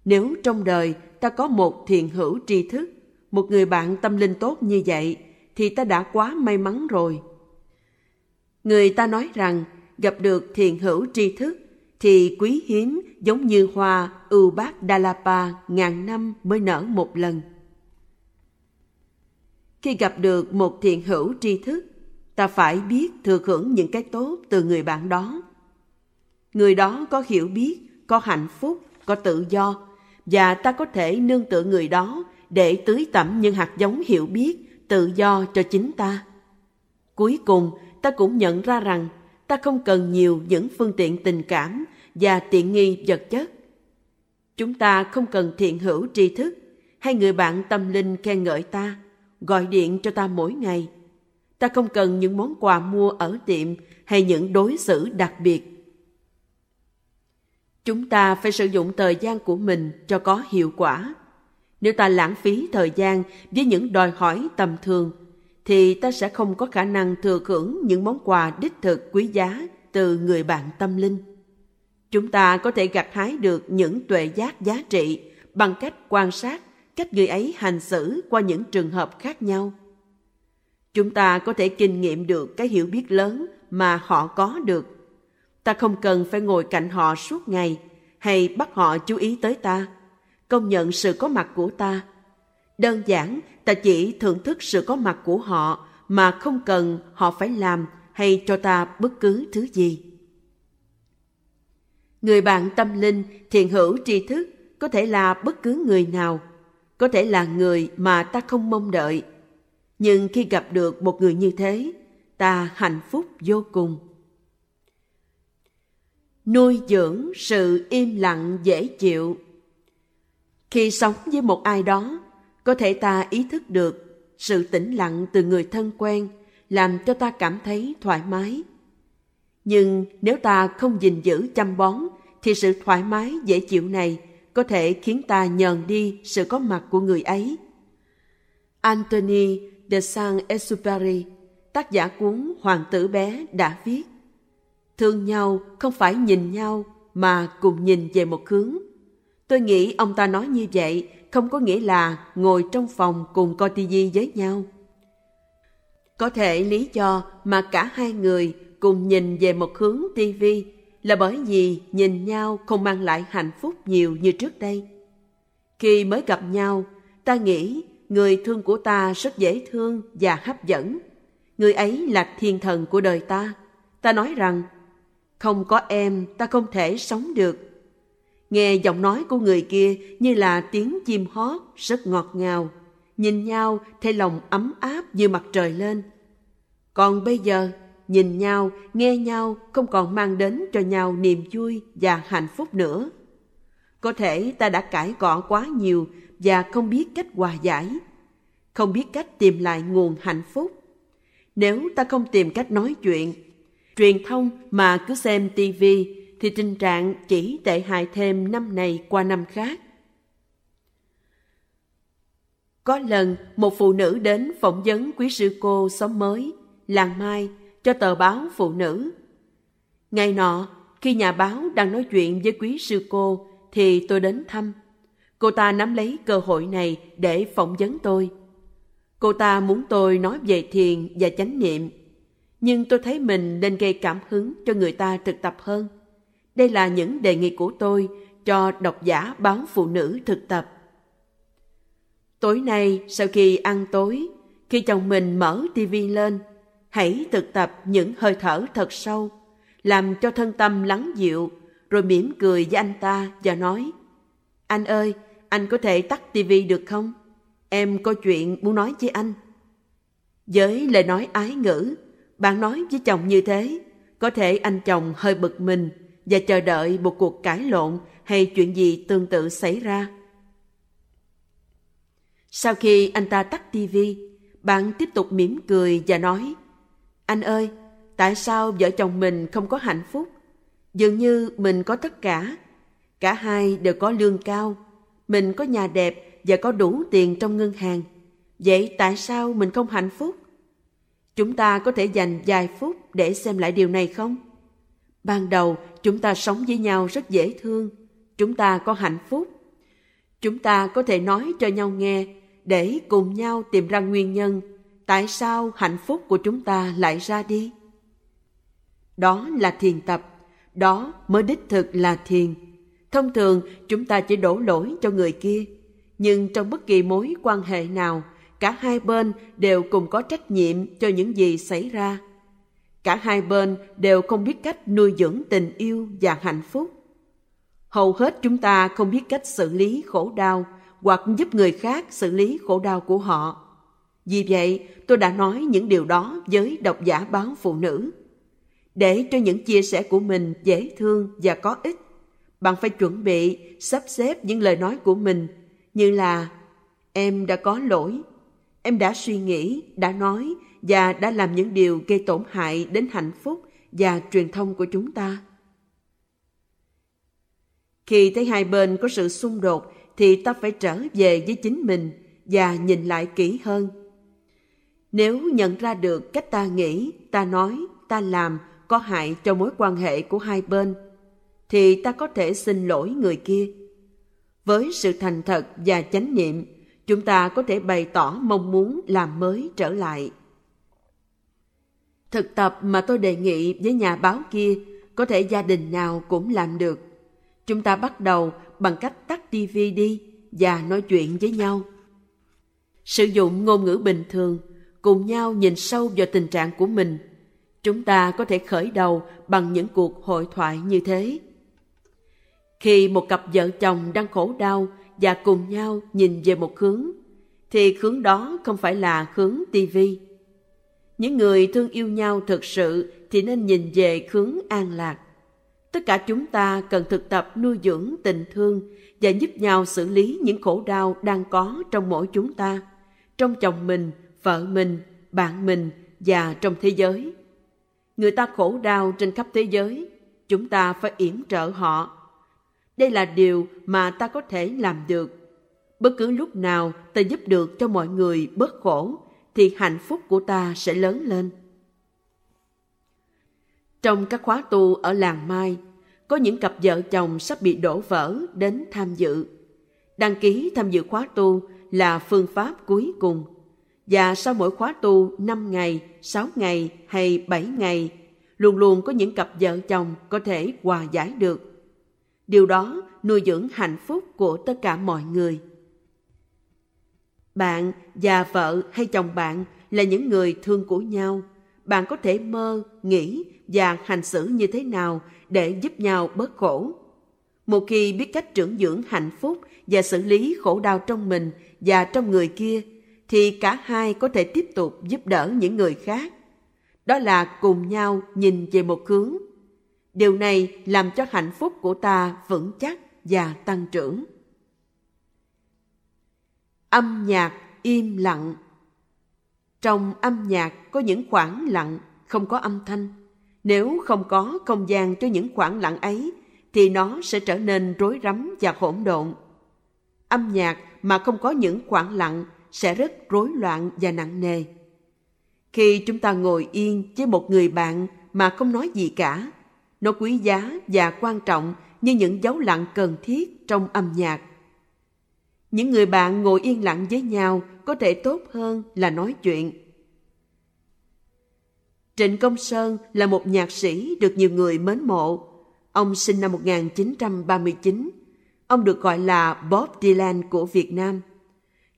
Nếu trong đời ta có một thiền hữu tri thức, một người bạn tâm linh tốt như vậy, thì ta đã quá may mắn rồi. Người ta nói rằng gặp được thiền hữu tri thức thì quý hiếm giống như hoa ưu bát Đa La Pa ngàn năm mới nở một lần. Khi gặp được một thiền hữu tri thức, ta phải biết thừa hưởng những cái tốt từ người bạn đó. Người đó có hiểu biết, có hạnh phúc, có tự do, và ta có thể nương tựa người đó để tưới tẩm những hạt giống hiểu biết, tự do cho chính ta. Cuối cùng, ta cũng nhận ra rằng ta không cần nhiều những phương tiện tình cảm và tiện nghi vật chất. Chúng ta không cần thiện hữu tri thức hay người bạn tâm linh khen ngợi ta, gọi điện cho ta mỗi ngày. Ta không cần những món quà mua ở tiệm hay những đối xử đặc biệt. Chúng ta phải sử dụng thời gian của mình cho có hiệu quả. Nếu ta lãng phí thời gian với những đòi hỏi tầm thường, thì ta sẽ không có khả năng thừa hưởng những món quà đích thực quý giá từ người bạn tâm linh. Chúng ta có thể gặt hái được những tuệ giác giá trị bằng cách quan sát cách người ấy hành xử qua những trường hợp khác nhau. Chúng ta có thể kinh nghiệm được cái hiểu biết lớn mà họ có được. Ta không cần phải ngồi cạnh họ suốt ngày hay bắt họ chú ý tới ta, công nhận sự có mặt của ta. Đơn giản, ta chỉ thưởng thức sự có mặt của họ mà không cần họ phải làm hay cho ta bất cứ thứ gì. Người bạn tâm linh, thiện hữu tri thức có thể là bất cứ người nào, có thể là người mà ta không mong đợi. Nhưng khi gặp được một người như thế, ta hạnh phúc vô cùng. Nuôi dưỡng sự im lặng dễ chịu khi sống với một ai đó, có thể ta ý thức được sự tĩnh lặng từ người thân quen làm cho ta cảm thấy thoải mái nhưng nếu ta không gìn giữ chăm bón, thì sự thoải mái dễ chịu này có thể khiến ta nhờn đi sự có mặt của người ấy. Anthony de Saint-Exupéry, tác giả cuốn Hoàng tử bé đã viết Thương nhau không phải nhìn nhau mà cùng nhìn về một hướng. Tôi nghĩ ông ta nói như vậy không có nghĩa là ngồi trong phòng cùng coi tivi với nhau. Có thể lý do mà cả hai người cùng nhìn về một hướng tivi là bởi vì nhìn nhau không mang lại hạnh phúc nhiều như trước đây. Khi mới gặp nhau, ta nghĩ người thương của ta rất dễ thương và hấp dẫn. Người ấy là thiên thần của đời ta. Ta nói rằng, không có em ta không thể sống được. Nghe giọng nói của người kia như là tiếng chim hót rất ngọt ngào. Nhìn nhau thấy lòng ấm áp như mặt trời lên. Còn bây giờ, nhìn nhau, nghe nhau không còn mang đến cho nhau niềm vui và hạnh phúc nữa. Có thể ta đã cãi cọ quá nhiều và không biết cách hòa giải, không biết cách tìm lại nguồn hạnh phúc. Nếu ta không tìm cách nói chuyện, truyền thông mà cứ xem tivi thì tình trạng chỉ tệ hại thêm năm này qua năm khác. Có lần một phụ nữ đến phỏng vấn quý sư cô xóm mới, làng Mai, cho tờ báo phụ nữ. Ngày nọ, khi nhà báo đang nói chuyện với quý sư cô, thì tôi đến thăm. Cô ta nắm lấy cơ hội này để phỏng vấn tôi. Cô ta muốn tôi nói về thiền và chánh niệm, nhưng tôi thấy mình nên gây cảm hứng cho người ta thực tập hơn. Đây là những đề nghị của tôi cho độc giả báo phụ nữ thực tập. Tối nay sau khi ăn tối, khi chồng mình mở tivi lên, hãy thực tập những hơi thở thật sâu, làm cho thân tâm lắng dịu, rồi mỉm cười với anh ta và nói Anh ơi, anh có thể tắt tivi được không? Em có chuyện muốn nói với anh. Với lời nói ái ngữ, bạn nói với chồng như thế, có thể anh chồng hơi bực mình và chờ đợi một cuộc cãi lộn hay chuyện gì tương tự xảy ra. Sau khi anh ta tắt tivi, bạn tiếp tục mỉm cười và nói Anh ơi, tại sao vợ chồng mình không có hạnh phúc? Dường như mình có tất cả. Cả hai đều có lương cao. Mình có nhà đẹp và có đủ tiền trong ngân hàng. Vậy tại sao mình không hạnh phúc? Chúng ta có thể dành vài phút để xem lại điều này không? Ban đầu chúng ta sống với nhau rất dễ thương. Chúng ta có hạnh phúc. Chúng ta có thể nói cho nhau nghe để cùng nhau tìm ra nguyên nhân tại sao hạnh phúc của chúng ta lại ra đi. Đó là thiền tập, đó mới đích thực là thiền. Thông thường chúng ta chỉ đổ lỗi cho người kia, nhưng trong bất kỳ mối quan hệ nào, cả hai bên đều cùng có trách nhiệm cho những gì xảy ra. Cả hai bên đều không biết cách nuôi dưỡng tình yêu và hạnh phúc. Hầu hết chúng ta không biết cách xử lý khổ đau hoặc giúp người khác xử lý khổ đau của họ. Vì vậy, tôi đã nói những điều đó với độc giả báo phụ nữ. Để cho những chia sẻ của mình dễ thương và có ích, bạn phải chuẩn bị sắp xếp những lời nói của mình như là Em đã có lỗi, em đã suy nghĩ, đã nói và đã làm những điều gây tổn hại đến hạnh phúc và truyền thông của chúng ta. Khi thấy hai bên có sự xung đột thì ta phải trở về với chính mình và nhìn lại kỹ hơn. Nếu nhận ra được cách ta nghĩ, ta nói, ta làm có hại cho mối quan hệ của hai bên, thì ta có thể xin lỗi người kia. Với sự thành thật và chánh niệm, chúng ta có thể bày tỏ mong muốn làm mới trở lại. Thực tập mà tôi đề nghị với nhà báo kia có thể gia đình nào cũng làm được. Chúng ta bắt đầu bằng cách tắt tivi đi và nói chuyện với nhau. Sử dụng ngôn ngữ bình thường, cùng nhau nhìn sâu vào tình trạng của mình. Chúng ta có thể khởi đầu bằng những cuộc hội thoại như thế. Khi một cặp vợ chồng đang khổ đau và cùng nhau nhìn về một hướng, thì hướng đó không phải là hướng tivi. Những người thương yêu nhau thực sự thì nên nhìn về hướng an lạc. Tất cả chúng ta cần thực tập nuôi dưỡng tình thương và giúp nhau xử lý những khổ đau đang có trong mỗi chúng ta, trong chồng mình, vợ mình, bạn mình và trong thế giới. Người ta khổ đau trên khắp thế giới, chúng ta phải yểm trợ họ. Đây là điều mà ta có thể làm được. Bất cứ lúc nào ta giúp được cho mọi người bớt khổ, thì hạnh phúc của ta sẽ lớn lên. Trong các khóa tu ở làng Mai, có những cặp vợ chồng sắp bị đổ vỡ đến tham dự. Đăng ký tham dự khóa tu là phương pháp cuối cùng. Và sau mỗi khóa tu 5 ngày, 6 ngày hay 7 ngày, luôn luôn có những cặp vợ chồng có thể hòa giải được. Điều đó nuôi dưỡng hạnh phúc của tất cả mọi người. Bạn và vợ hay chồng bạn là những người thương của nhau. Bạn có thể mơ, nghĩ và hành xử như thế nào để giúp nhau bớt khổ. Một khi biết cách trưởng dưỡng hạnh phúc và xử lý khổ đau trong mình và trong người kia, thì cả hai có thể tiếp tục giúp đỡ những người khác. Đó là cùng nhau nhìn về một hướng. Điều này làm cho hạnh phúc của ta vững chắc và tăng trưởng. Âm nhạc im lặng. Trong âm nhạc có những khoảng lặng, không có âm thanh. Nếu không có không gian cho những khoảng lặng ấy, thì nó sẽ trở nên rối rắm và hỗn độn. Âm nhạc mà không có những khoảng lặng sẽ rất rối loạn và nặng nề. Khi chúng ta ngồi yên với một người bạn mà không nói gì cả, nó quý giá và quan trọng như những dấu lặng cần thiết trong âm nhạc. Những người bạn ngồi yên lặng với nhau có thể tốt hơn là nói chuyện. Trịnh Công Sơn là một nhạc sĩ được nhiều người mến mộ. Ông sinh năm 1939. Ông được gọi là Bob Dylan của Việt Nam.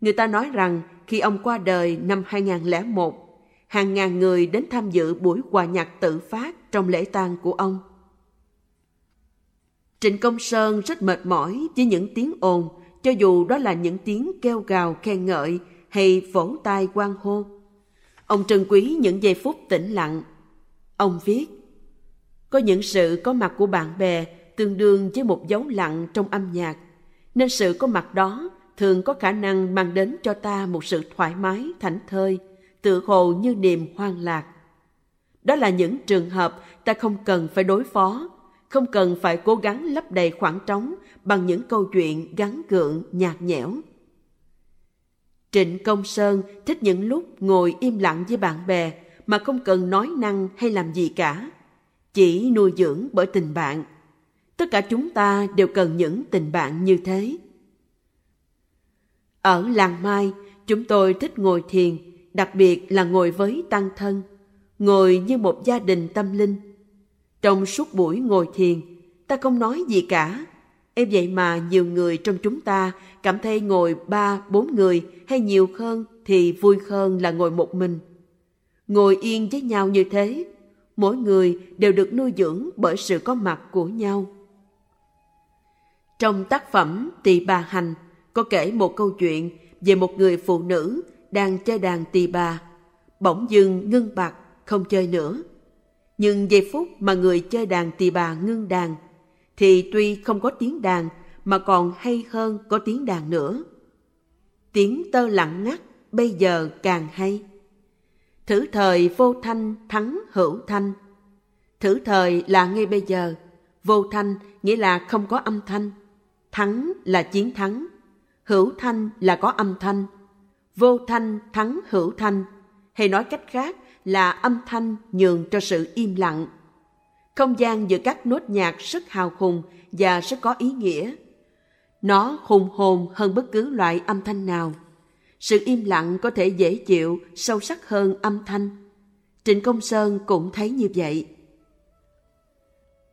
Người ta nói rằng khi ông qua đời năm 2001, hàng ngàn người đến tham dự buổi hòa nhạc tự phát trong lễ tang của ông. Trịnh Công Sơn rất mệt mỏi với những tiếng ồn, cho dù đó là những tiếng kêu gào khen ngợi hay vỗ tay quan hô. Ông trân quý những giây phút tĩnh lặng. Ông viết, có những sự có mặt của bạn bè tương đương với một dấu lặng trong âm nhạc, nên sự có mặt đó thường có khả năng mang đến cho ta một sự thoải mái, thảnh thơi, tự hồ như niềm hoang lạc. Đó là những trường hợp ta không cần phải đối phó, không cần phải cố gắng lấp đầy khoảng trống bằng những câu chuyện gắn gượng, nhạt nhẽo. Trịnh Công Sơn thích những lúc ngồi im lặng với bạn bè mà không cần nói năng hay làm gì cả, chỉ nuôi dưỡng bởi tình bạn. Tất cả chúng ta đều cần những tình bạn như thế. Ở làng Mai, chúng tôi thích ngồi thiền, đặc biệt là ngồi với tăng thân, ngồi như một gia đình tâm linh. Trong suốt buổi ngồi thiền, ta không nói gì cả. Em vậy mà nhiều người trong chúng ta cảm thấy ngồi ba, bốn người hay nhiều hơn thì vui hơn là ngồi một mình. Ngồi yên với nhau như thế, mỗi người đều được nuôi dưỡng bởi sự có mặt của nhau. Trong tác phẩm Tỳ Bà Hành có kể một câu chuyện về một người phụ nữ đang chơi đàn tỳ bà, bỗng dưng ngưng bạc không chơi nữa. Nhưng giây phút mà người chơi đàn tỳ bà ngưng đàn, thì tuy không có tiếng đàn mà còn hay hơn có tiếng đàn nữa. Tiếng tơ lặng ngắt bây giờ càng hay. Thử thời vô thanh thắng hữu thanh. Thử thời là ngay bây giờ, vô thanh nghĩa là không có âm thanh. Thắng là chiến thắng, hữu thanh là có âm thanh. Vô thanh thắng hữu thanh, hay nói cách khác là âm thanh nhường cho sự im lặng. Không gian giữa các nốt nhạc rất hào hùng và rất có ý nghĩa. Nó hùng hồn hơn bất cứ loại âm thanh nào. Sự im lặng có thể dễ chịu, sâu sắc hơn âm thanh. Trịnh Công Sơn cũng thấy như vậy.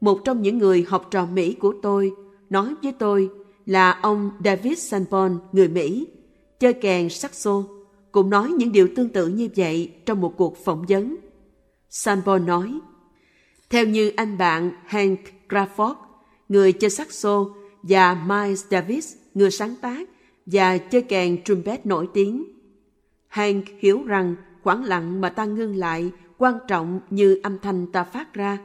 Một trong những người học trò Mỹ của tôi nói với tôi là ông David Sanborn, người Mỹ, chơi kèn saxo, cũng nói những điều tương tự như vậy trong một cuộc phỏng vấn. Sanborn nói, theo như anh bạn Hank Crawford, người chơi saxo, và Miles Davis, người sáng tác và chơi kèn trumpet nổi tiếng. Hank hiểu rằng khoảng lặng mà ta ngưng lại quan trọng như âm thanh ta phát ra.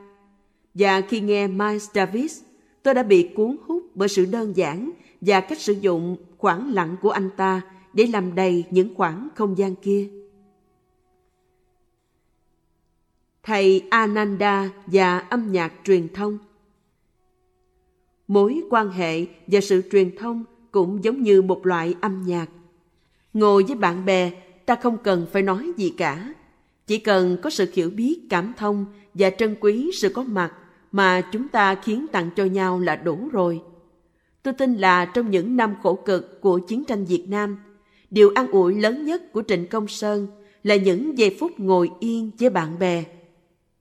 Và khi nghe Miles Davis, tôi đã bị cuốn hút bởi sự đơn giản và cách sử dụng khoảng lặng của anh ta để làm đầy những khoảng không gian kia. Thầy Ananda và âm nhạc truyền thông Mối quan hệ và sự truyền thông cũng giống như một loại âm nhạc. Ngồi với bạn bè, ta không cần phải nói gì cả. Chỉ cần có sự hiểu biết, cảm thông và trân quý sự có mặt mà chúng ta khiến tặng cho nhau là đủ rồi. Tôi tin là trong những năm khổ cực của chiến tranh Việt Nam, điều an ủi lớn nhất của Trịnh Công Sơn là những giây phút ngồi yên với bạn bè.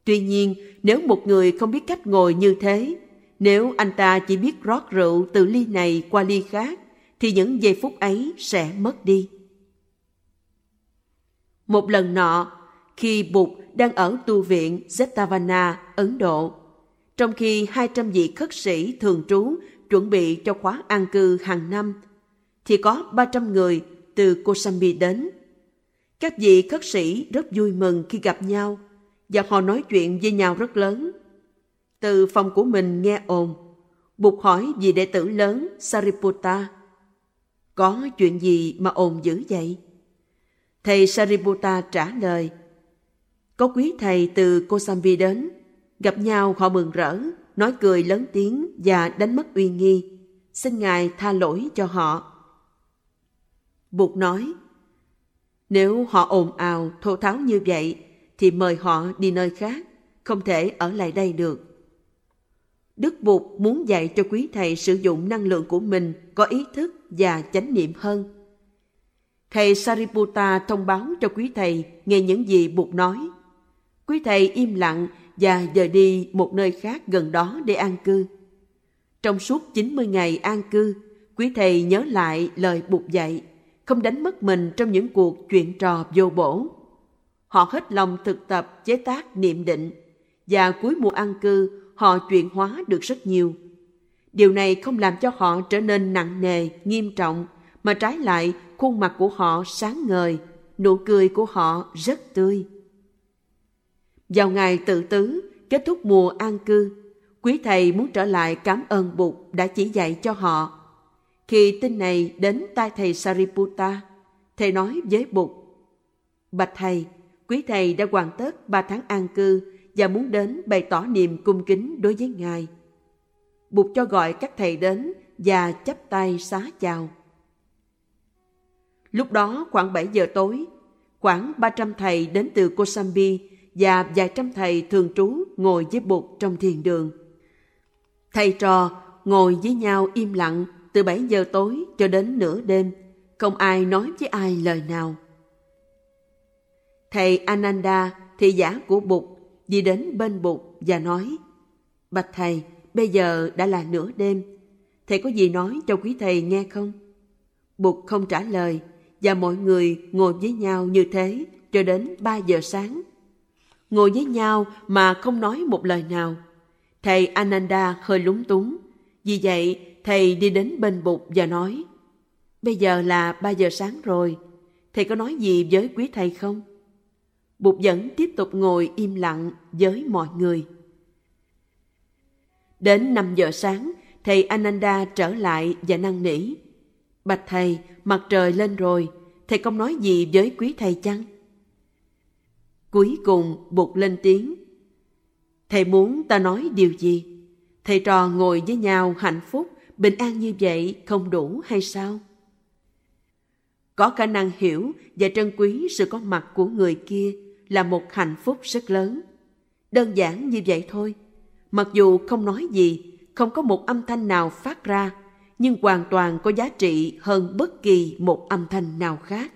Tuy nhiên, nếu một người không biết cách ngồi như thế, nếu anh ta chỉ biết rót rượu từ ly này qua ly khác, thì những giây phút ấy sẽ mất đi. Một lần nọ, khi Bụt đang ở tu viện Zetavana, Ấn Độ, trong khi 200 vị khất sĩ thường trú chuẩn bị cho khóa an cư hàng năm, thì có 300 người từ Kosambi đến. Các vị khất sĩ rất vui mừng khi gặp nhau và họ nói chuyện với nhau rất lớn. Từ phòng của mình nghe ồn, Bụt hỏi vị đệ tử lớn Sariputta. Có chuyện gì mà ồn dữ vậy? Thầy Sariputta trả lời. Có quý thầy từ Kosambi đến, gặp nhau họ mừng rỡ, nói cười lớn tiếng và đánh mất uy nghi. Xin Ngài tha lỗi cho họ. Bụt nói, nếu họ ồn ào, thô tháo như vậy, thì mời họ đi nơi khác, không thể ở lại đây được. Đức Bụt muốn dạy cho quý thầy sử dụng năng lượng của mình có ý thức và chánh niệm hơn. Thầy Sariputta thông báo cho quý thầy nghe những gì Bụt nói. Quý thầy im lặng và dời đi một nơi khác gần đó để an cư. Trong suốt 90 ngày an cư, quý thầy nhớ lại lời Bụt dạy, không đánh mất mình trong những cuộc chuyện trò vô bổ. Họ hết lòng thực tập chế tác niệm định và cuối mùa an cư họ chuyển hóa được rất nhiều. Điều này không làm cho họ trở nên nặng nề, nghiêm trọng, mà trái lại khuôn mặt của họ sáng ngời, nụ cười của họ rất tươi. Vào ngày tự tứ, kết thúc mùa an cư, quý thầy muốn trở lại cảm ơn Bụt đã chỉ dạy cho họ. Khi tin này đến tai thầy Sariputta, thầy nói với Bụt, Bạch thầy, quý thầy đã hoàn tất ba tháng an cư và muốn đến bày tỏ niềm cung kính đối với Ngài. Bụt cho gọi các thầy đến và chắp tay xá chào. Lúc đó khoảng 7 giờ tối, khoảng 300 thầy đến từ Kosambi và vài trăm thầy thường trú ngồi với Bụt trong thiền đường. Thầy trò ngồi với nhau im lặng từ 7 giờ tối cho đến nửa đêm, không ai nói với ai lời nào. Thầy Ananda, thị giả của Bụt, đi đến bên Bụt và nói, Bạch Thầy, bây giờ đã là nửa đêm, thầy có gì nói cho quý thầy nghe không? Bụt không trả lời, và mọi người ngồi với nhau như thế cho đến 3 giờ sáng. Ngồi với nhau mà không nói một lời nào. Thầy Ananda hơi lúng túng. Vì vậy, thầy đi đến bên bục và nói, Bây giờ là 3 giờ sáng rồi, thầy có nói gì với quý thầy không? Bụt vẫn tiếp tục ngồi im lặng với mọi người. Đến 5 giờ sáng, thầy Ananda trở lại và năn nỉ. Bạch thầy, mặt trời lên rồi, thầy không nói gì với quý thầy chăng? Cuối cùng Bụt lên tiếng. Thầy muốn ta nói điều gì? Thầy trò ngồi với nhau hạnh phúc, bình an như vậy không đủ hay sao? Có khả năng hiểu và trân quý sự có mặt của người kia là một hạnh phúc rất lớn. Đơn giản như vậy thôi. Mặc dù không nói gì, không có một âm thanh nào phát ra, nhưng hoàn toàn có giá trị hơn bất kỳ một âm thanh nào khác.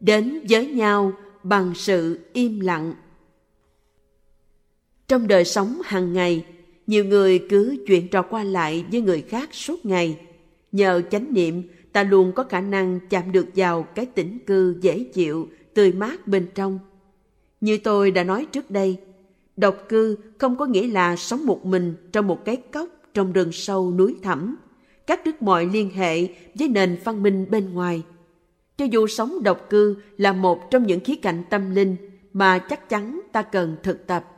Đến với nhau bằng sự im lặng. Trong đời sống hàng ngày, nhiều người cứ chuyện trò qua lại với người khác suốt ngày. Nhờ chánh niệm, ta luôn có khả năng chạm được vào cái tĩnh cư dễ chịu, tươi mát bên trong. Như tôi đã nói trước đây, Độc cư không có nghĩa là sống một mình trong một cái cốc trong rừng sâu núi thẳm, cắt đứt mọi liên hệ với nền văn minh bên ngoài. Cho dù sống độc cư là một trong những khía cạnh tâm linh mà chắc chắn ta cần thực tập.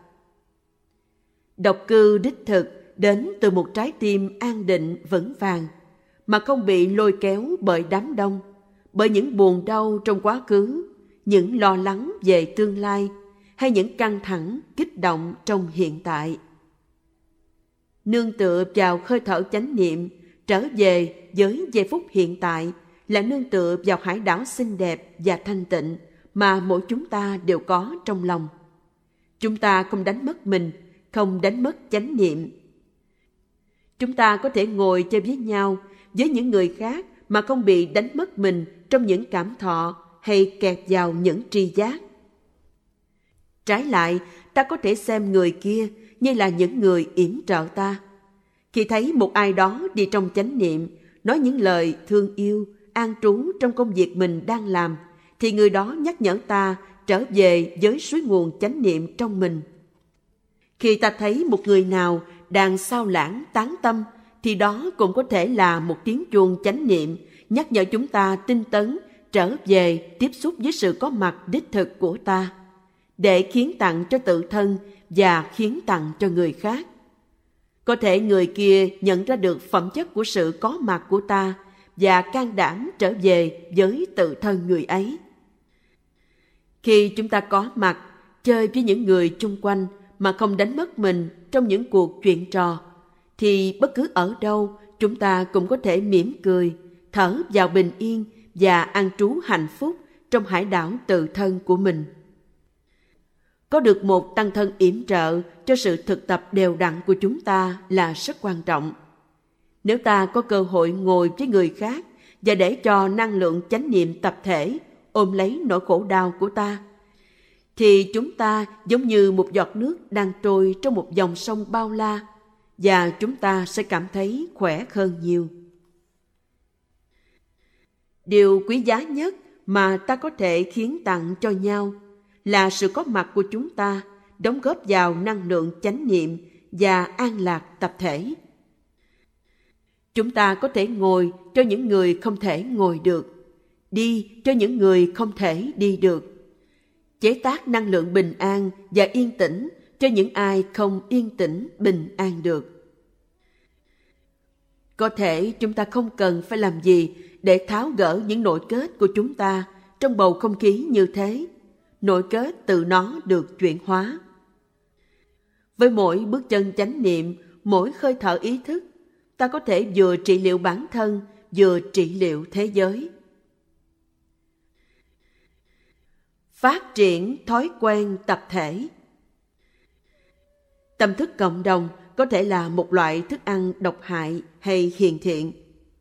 Độc cư đích thực đến từ một trái tim an định vững vàng, mà không bị lôi kéo bởi đám đông, bởi những buồn đau trong quá khứ, những lo lắng về tương lai hay những căng thẳng, kích động trong hiện tại. Nương tựa vào hơi thở chánh niệm, trở về với giây phút hiện tại là nương tựa vào hải đảo xinh đẹp và thanh tịnh mà mỗi chúng ta đều có trong lòng. Chúng ta không đánh mất mình, không đánh mất chánh niệm. Chúng ta có thể ngồi chơi với nhau, với những người khác mà không bị đánh mất mình trong những cảm thọ hay kẹt vào những tri giác. Trái lại, ta có thể xem người kia như là những người yểm trợ ta. Khi thấy một ai đó đi trong chánh niệm, nói những lời thương yêu, an trú trong công việc mình đang làm, thì người đó nhắc nhở ta trở về với suối nguồn chánh niệm trong mình. Khi ta thấy một người nào đang sao lãng, tán tâm, thì đó cũng có thể là một tiếng chuông chánh niệm nhắc nhở chúng ta tinh tấn, trở về tiếp xúc với sự có mặt đích thực của ta để khiến tặng cho tự thân và khiến tặng cho người khác. Có thể người kia nhận ra được phẩm chất của sự có mặt của ta và can đảm trở về với tự thân người ấy. Khi chúng ta có mặt, chơi với những người chung quanh mà không đánh mất mình trong những cuộc chuyện trò, thì bất cứ ở đâu chúng ta cũng có thể mỉm cười, thở vào bình yên và an trú hạnh phúc trong hải đảo tự thân của mình. Có được một tăng thân yểm trợ cho sự thực tập đều đặn của chúng ta là rất quan trọng. Nếu ta có cơ hội ngồi với người khác và để cho năng lượng chánh niệm tập thể ôm lấy nỗi khổ đau của ta, thì chúng ta giống như một giọt nước đang trôi trong một dòng sông bao la và chúng ta sẽ cảm thấy khỏe hơn nhiều. Điều quý giá nhất mà ta có thể khiến tặng cho nhau là sự có mặt của chúng ta đóng góp vào năng lượng chánh niệm và an lạc tập thể. Chúng ta có thể ngồi cho những người không thể ngồi được, đi cho những người không thể đi được, chế tác năng lượng bình an và yên tĩnh cho những ai không yên tĩnh, bình an được. Có thể chúng ta không cần phải làm gì để tháo gỡ những nội kết của chúng ta trong bầu không khí như thế. Nội kết từ nó được chuyển hóa. Với mỗi bước chân chánh niệm, mỗi khơi thở ý thức, ta có thể vừa trị liệu bản thân, vừa trị liệu thế giới. Phát triển thói quen tập thể tâm thức cộng đồng có thể là một loại thức ăn độc hại hay hiền thiện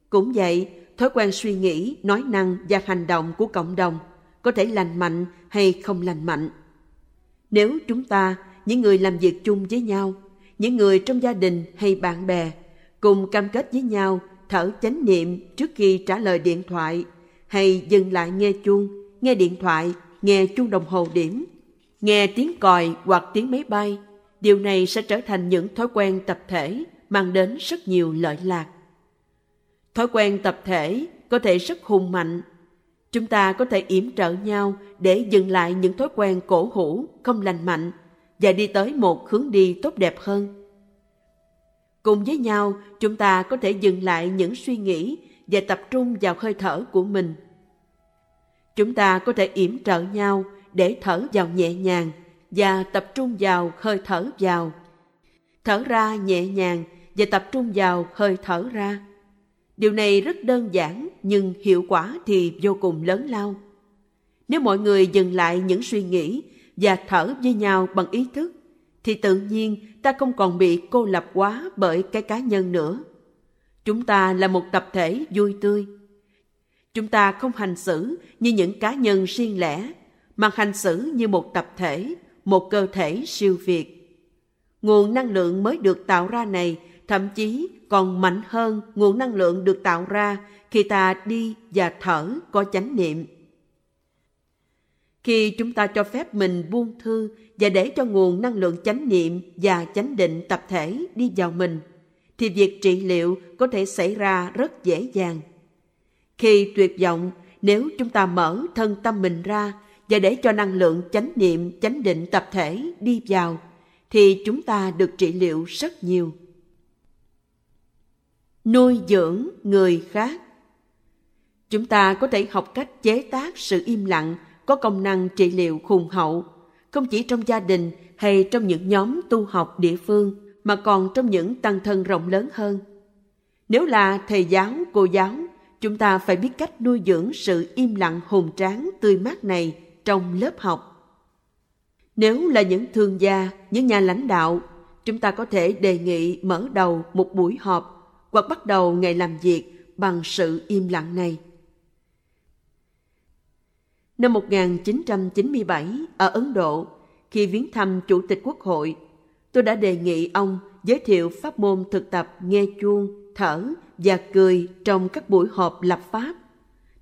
cũng vậy thói quen suy nghĩ nói năng và hành động của cộng đồng có thể lành mạnh hay không lành mạnh. Nếu chúng ta, những người làm việc chung với nhau, những người trong gia đình hay bạn bè, cùng cam kết với nhau thở chánh niệm trước khi trả lời điện thoại, hay dừng lại nghe chuông, nghe điện thoại, nghe chuông đồng hồ điểm, nghe tiếng còi hoặc tiếng máy bay, điều này sẽ trở thành những thói quen tập thể mang đến rất nhiều lợi lạc. Thói quen tập thể có thể rất hùng mạnh Chúng ta có thể yểm trợ nhau để dừng lại những thói quen cổ hủ, không lành mạnh và đi tới một hướng đi tốt đẹp hơn. Cùng với nhau, chúng ta có thể dừng lại những suy nghĩ và tập trung vào hơi thở của mình. Chúng ta có thể yểm trợ nhau để thở vào nhẹ nhàng và tập trung vào hơi thở vào. Thở ra nhẹ nhàng và tập trung vào hơi thở ra. Điều này rất đơn giản nhưng hiệu quả thì vô cùng lớn lao. Nếu mọi người dừng lại những suy nghĩ và thở với nhau bằng ý thức, thì tự nhiên ta không còn bị cô lập quá bởi cái cá nhân nữa. Chúng ta là một tập thể vui tươi. Chúng ta không hành xử như những cá nhân riêng lẻ, mà hành xử như một tập thể, một cơ thể siêu việt. Nguồn năng lượng mới được tạo ra này thậm chí còn mạnh hơn nguồn năng lượng được tạo ra khi ta đi và thở có chánh niệm. Khi chúng ta cho phép mình buông thư và để cho nguồn năng lượng chánh niệm và chánh định tập thể đi vào mình, thì việc trị liệu có thể xảy ra rất dễ dàng. Khi tuyệt vọng, nếu chúng ta mở thân tâm mình ra và để cho năng lượng chánh niệm, chánh định tập thể đi vào, thì chúng ta được trị liệu rất nhiều. Nuôi dưỡng người khác. Chúng ta có thể học cách chế tác sự im lặng có công năng trị liệu khùng hậu không chỉ trong gia đình hay trong những nhóm tu học địa phương mà còn trong những tăng thân rộng lớn hơn. Nếu là thầy giáo cô giáo chúng ta phải biết cách nuôi dưỡng sự im lặng hồn tráng tươi mát này trong lớp học nếu là những thương gia những nhà lãnh đạo chúng ta có thể đề nghị mở đầu một buổi họp hoặc bắt đầu ngày làm việc bằng sự im lặng này. Năm 1997, ở Ấn Độ, khi viếng thăm Chủ tịch Quốc hội, tôi đã đề nghị ông giới thiệu pháp môn thực tập nghe chuông, thở và cười trong các buổi họp lập pháp.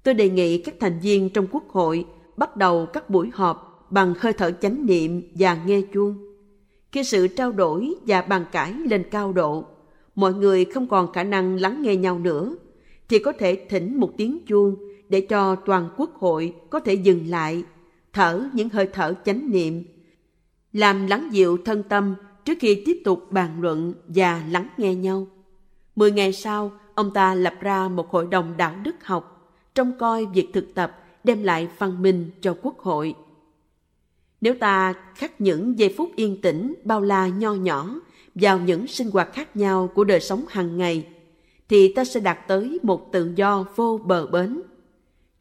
Tôi đề nghị các thành viên trong Quốc hội bắt đầu các buổi họp bằng hơi thở chánh niệm và nghe chuông. Khi sự trao đổi và bàn cãi lên cao độ, mọi người không còn khả năng lắng nghe nhau nữa, thì có thể thỉnh một tiếng chuông để cho toàn quốc hội có thể dừng lại, thở những hơi thở chánh niệm, làm lắng dịu thân tâm trước khi tiếp tục bàn luận và lắng nghe nhau. Mười ngày sau, ông ta lập ra một hội đồng đạo đức học, trông coi việc thực tập đem lại văn minh cho quốc hội. Nếu ta khắc những giây phút yên tĩnh bao la nho nhỏ vào những sinh hoạt khác nhau của đời sống hàng ngày, thì ta sẽ đạt tới một tự do vô bờ bến.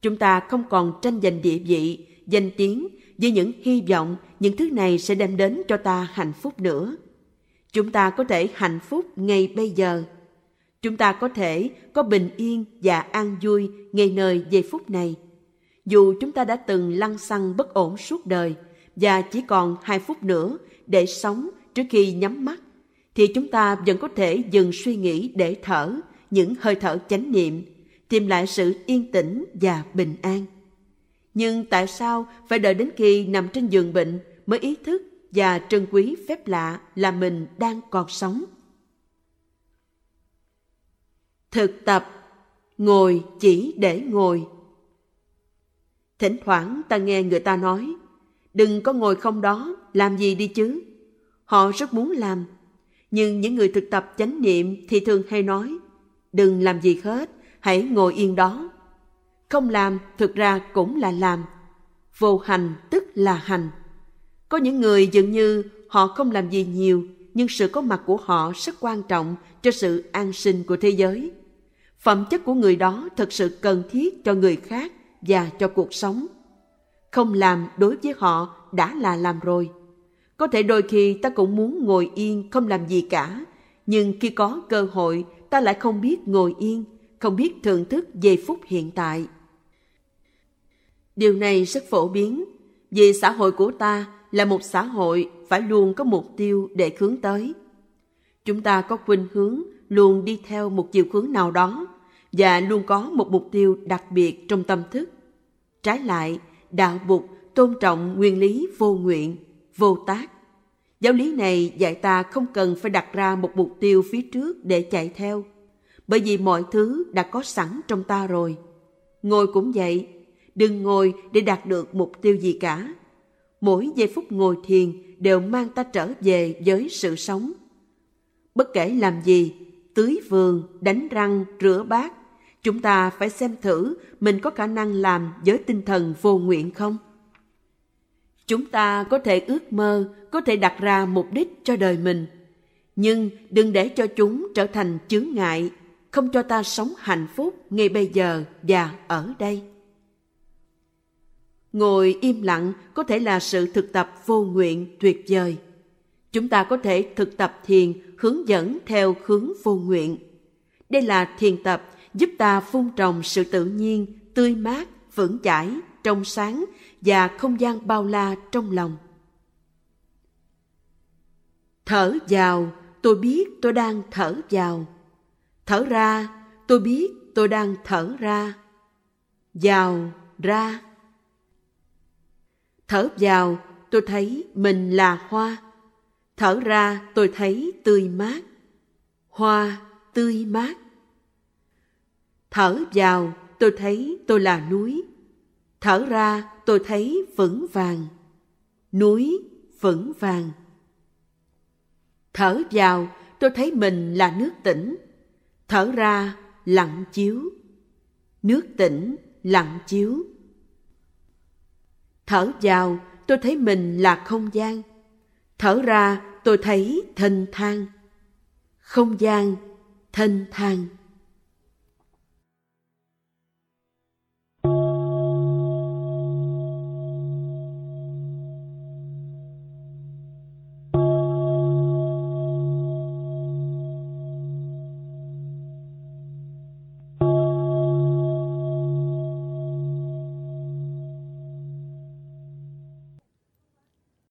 Chúng ta không còn tranh giành địa vị, danh tiếng với những hy vọng những thứ này sẽ đem đến cho ta hạnh phúc nữa. Chúng ta có thể hạnh phúc ngay bây giờ. Chúng ta có thể có bình yên và an vui ngay nơi giây phút này. Dù chúng ta đã từng lăn xăng bất ổn suốt đời và chỉ còn hai phút nữa để sống trước khi nhắm mắt, thì chúng ta vẫn có thể dừng suy nghĩ để thở những hơi thở chánh niệm, tìm lại sự yên tĩnh và bình an. Nhưng tại sao phải đợi đến khi nằm trên giường bệnh mới ý thức và trân quý phép lạ là mình đang còn sống? Thực tập, ngồi chỉ để ngồi. Thỉnh thoảng ta nghe người ta nói, đừng có ngồi không đó, làm gì đi chứ? Họ rất muốn làm, nhưng những người thực tập chánh niệm thì thường hay nói, đừng làm gì hết, hãy ngồi yên đó. Không làm thực ra cũng là làm. Vô hành tức là hành. Có những người dường như họ không làm gì nhiều, nhưng sự có mặt của họ rất quan trọng cho sự an sinh của thế giới. Phẩm chất của người đó thật sự cần thiết cho người khác và cho cuộc sống. Không làm đối với họ đã là làm rồi. Có thể đôi khi ta cũng muốn ngồi yên không làm gì cả, nhưng khi có cơ hội ta lại không biết ngồi yên, không biết thưởng thức giây phút hiện tại. Điều này rất phổ biến vì xã hội của ta là một xã hội phải luôn có mục tiêu để hướng tới. Chúng ta có khuynh hướng luôn đi theo một chiều hướng nào đó và luôn có một mục tiêu đặc biệt trong tâm thức. Trái lại, đạo bục tôn trọng nguyên lý vô nguyện, vô tác. Giáo lý này dạy ta không cần phải đặt ra một mục tiêu phía trước để chạy theo, bởi vì mọi thứ đã có sẵn trong ta rồi. Ngồi cũng vậy, đừng ngồi để đạt được mục tiêu gì cả. Mỗi giây phút ngồi thiền đều mang ta trở về với sự sống. Bất kể làm gì, tưới vườn, đánh răng, rửa bát, chúng ta phải xem thử mình có khả năng làm với tinh thần vô nguyện không? Chúng ta có thể ước mơ, có thể đặt ra mục đích cho đời mình, nhưng đừng để cho chúng trở thành chướng ngại, không cho ta sống hạnh phúc ngay bây giờ và ở đây. Ngồi im lặng có thể là sự thực tập vô nguyện tuyệt vời. Chúng ta có thể thực tập thiền hướng dẫn theo hướng vô nguyện. Đây là thiền tập giúp ta phun trồng sự tự nhiên, tươi mát, vững chãi, trong sáng và không gian bao la trong lòng. Thở vào, tôi biết tôi đang thở vào. Thở ra, tôi biết tôi đang thở ra. Vào, ra. Thở vào, tôi thấy mình là hoa. Thở ra, tôi thấy tươi mát. Hoa tươi mát. Thở vào, tôi thấy tôi là núi. Thở ra, tôi thấy vững vàng. Núi vững vàng. Thở vào, tôi thấy mình là nước tỉnh. Thở ra, lặng chiếu. Nước tỉnh, lặng chiếu. Thở vào, tôi thấy mình là không gian. Thở ra, tôi thấy thanh thang. Không gian, thanh thang.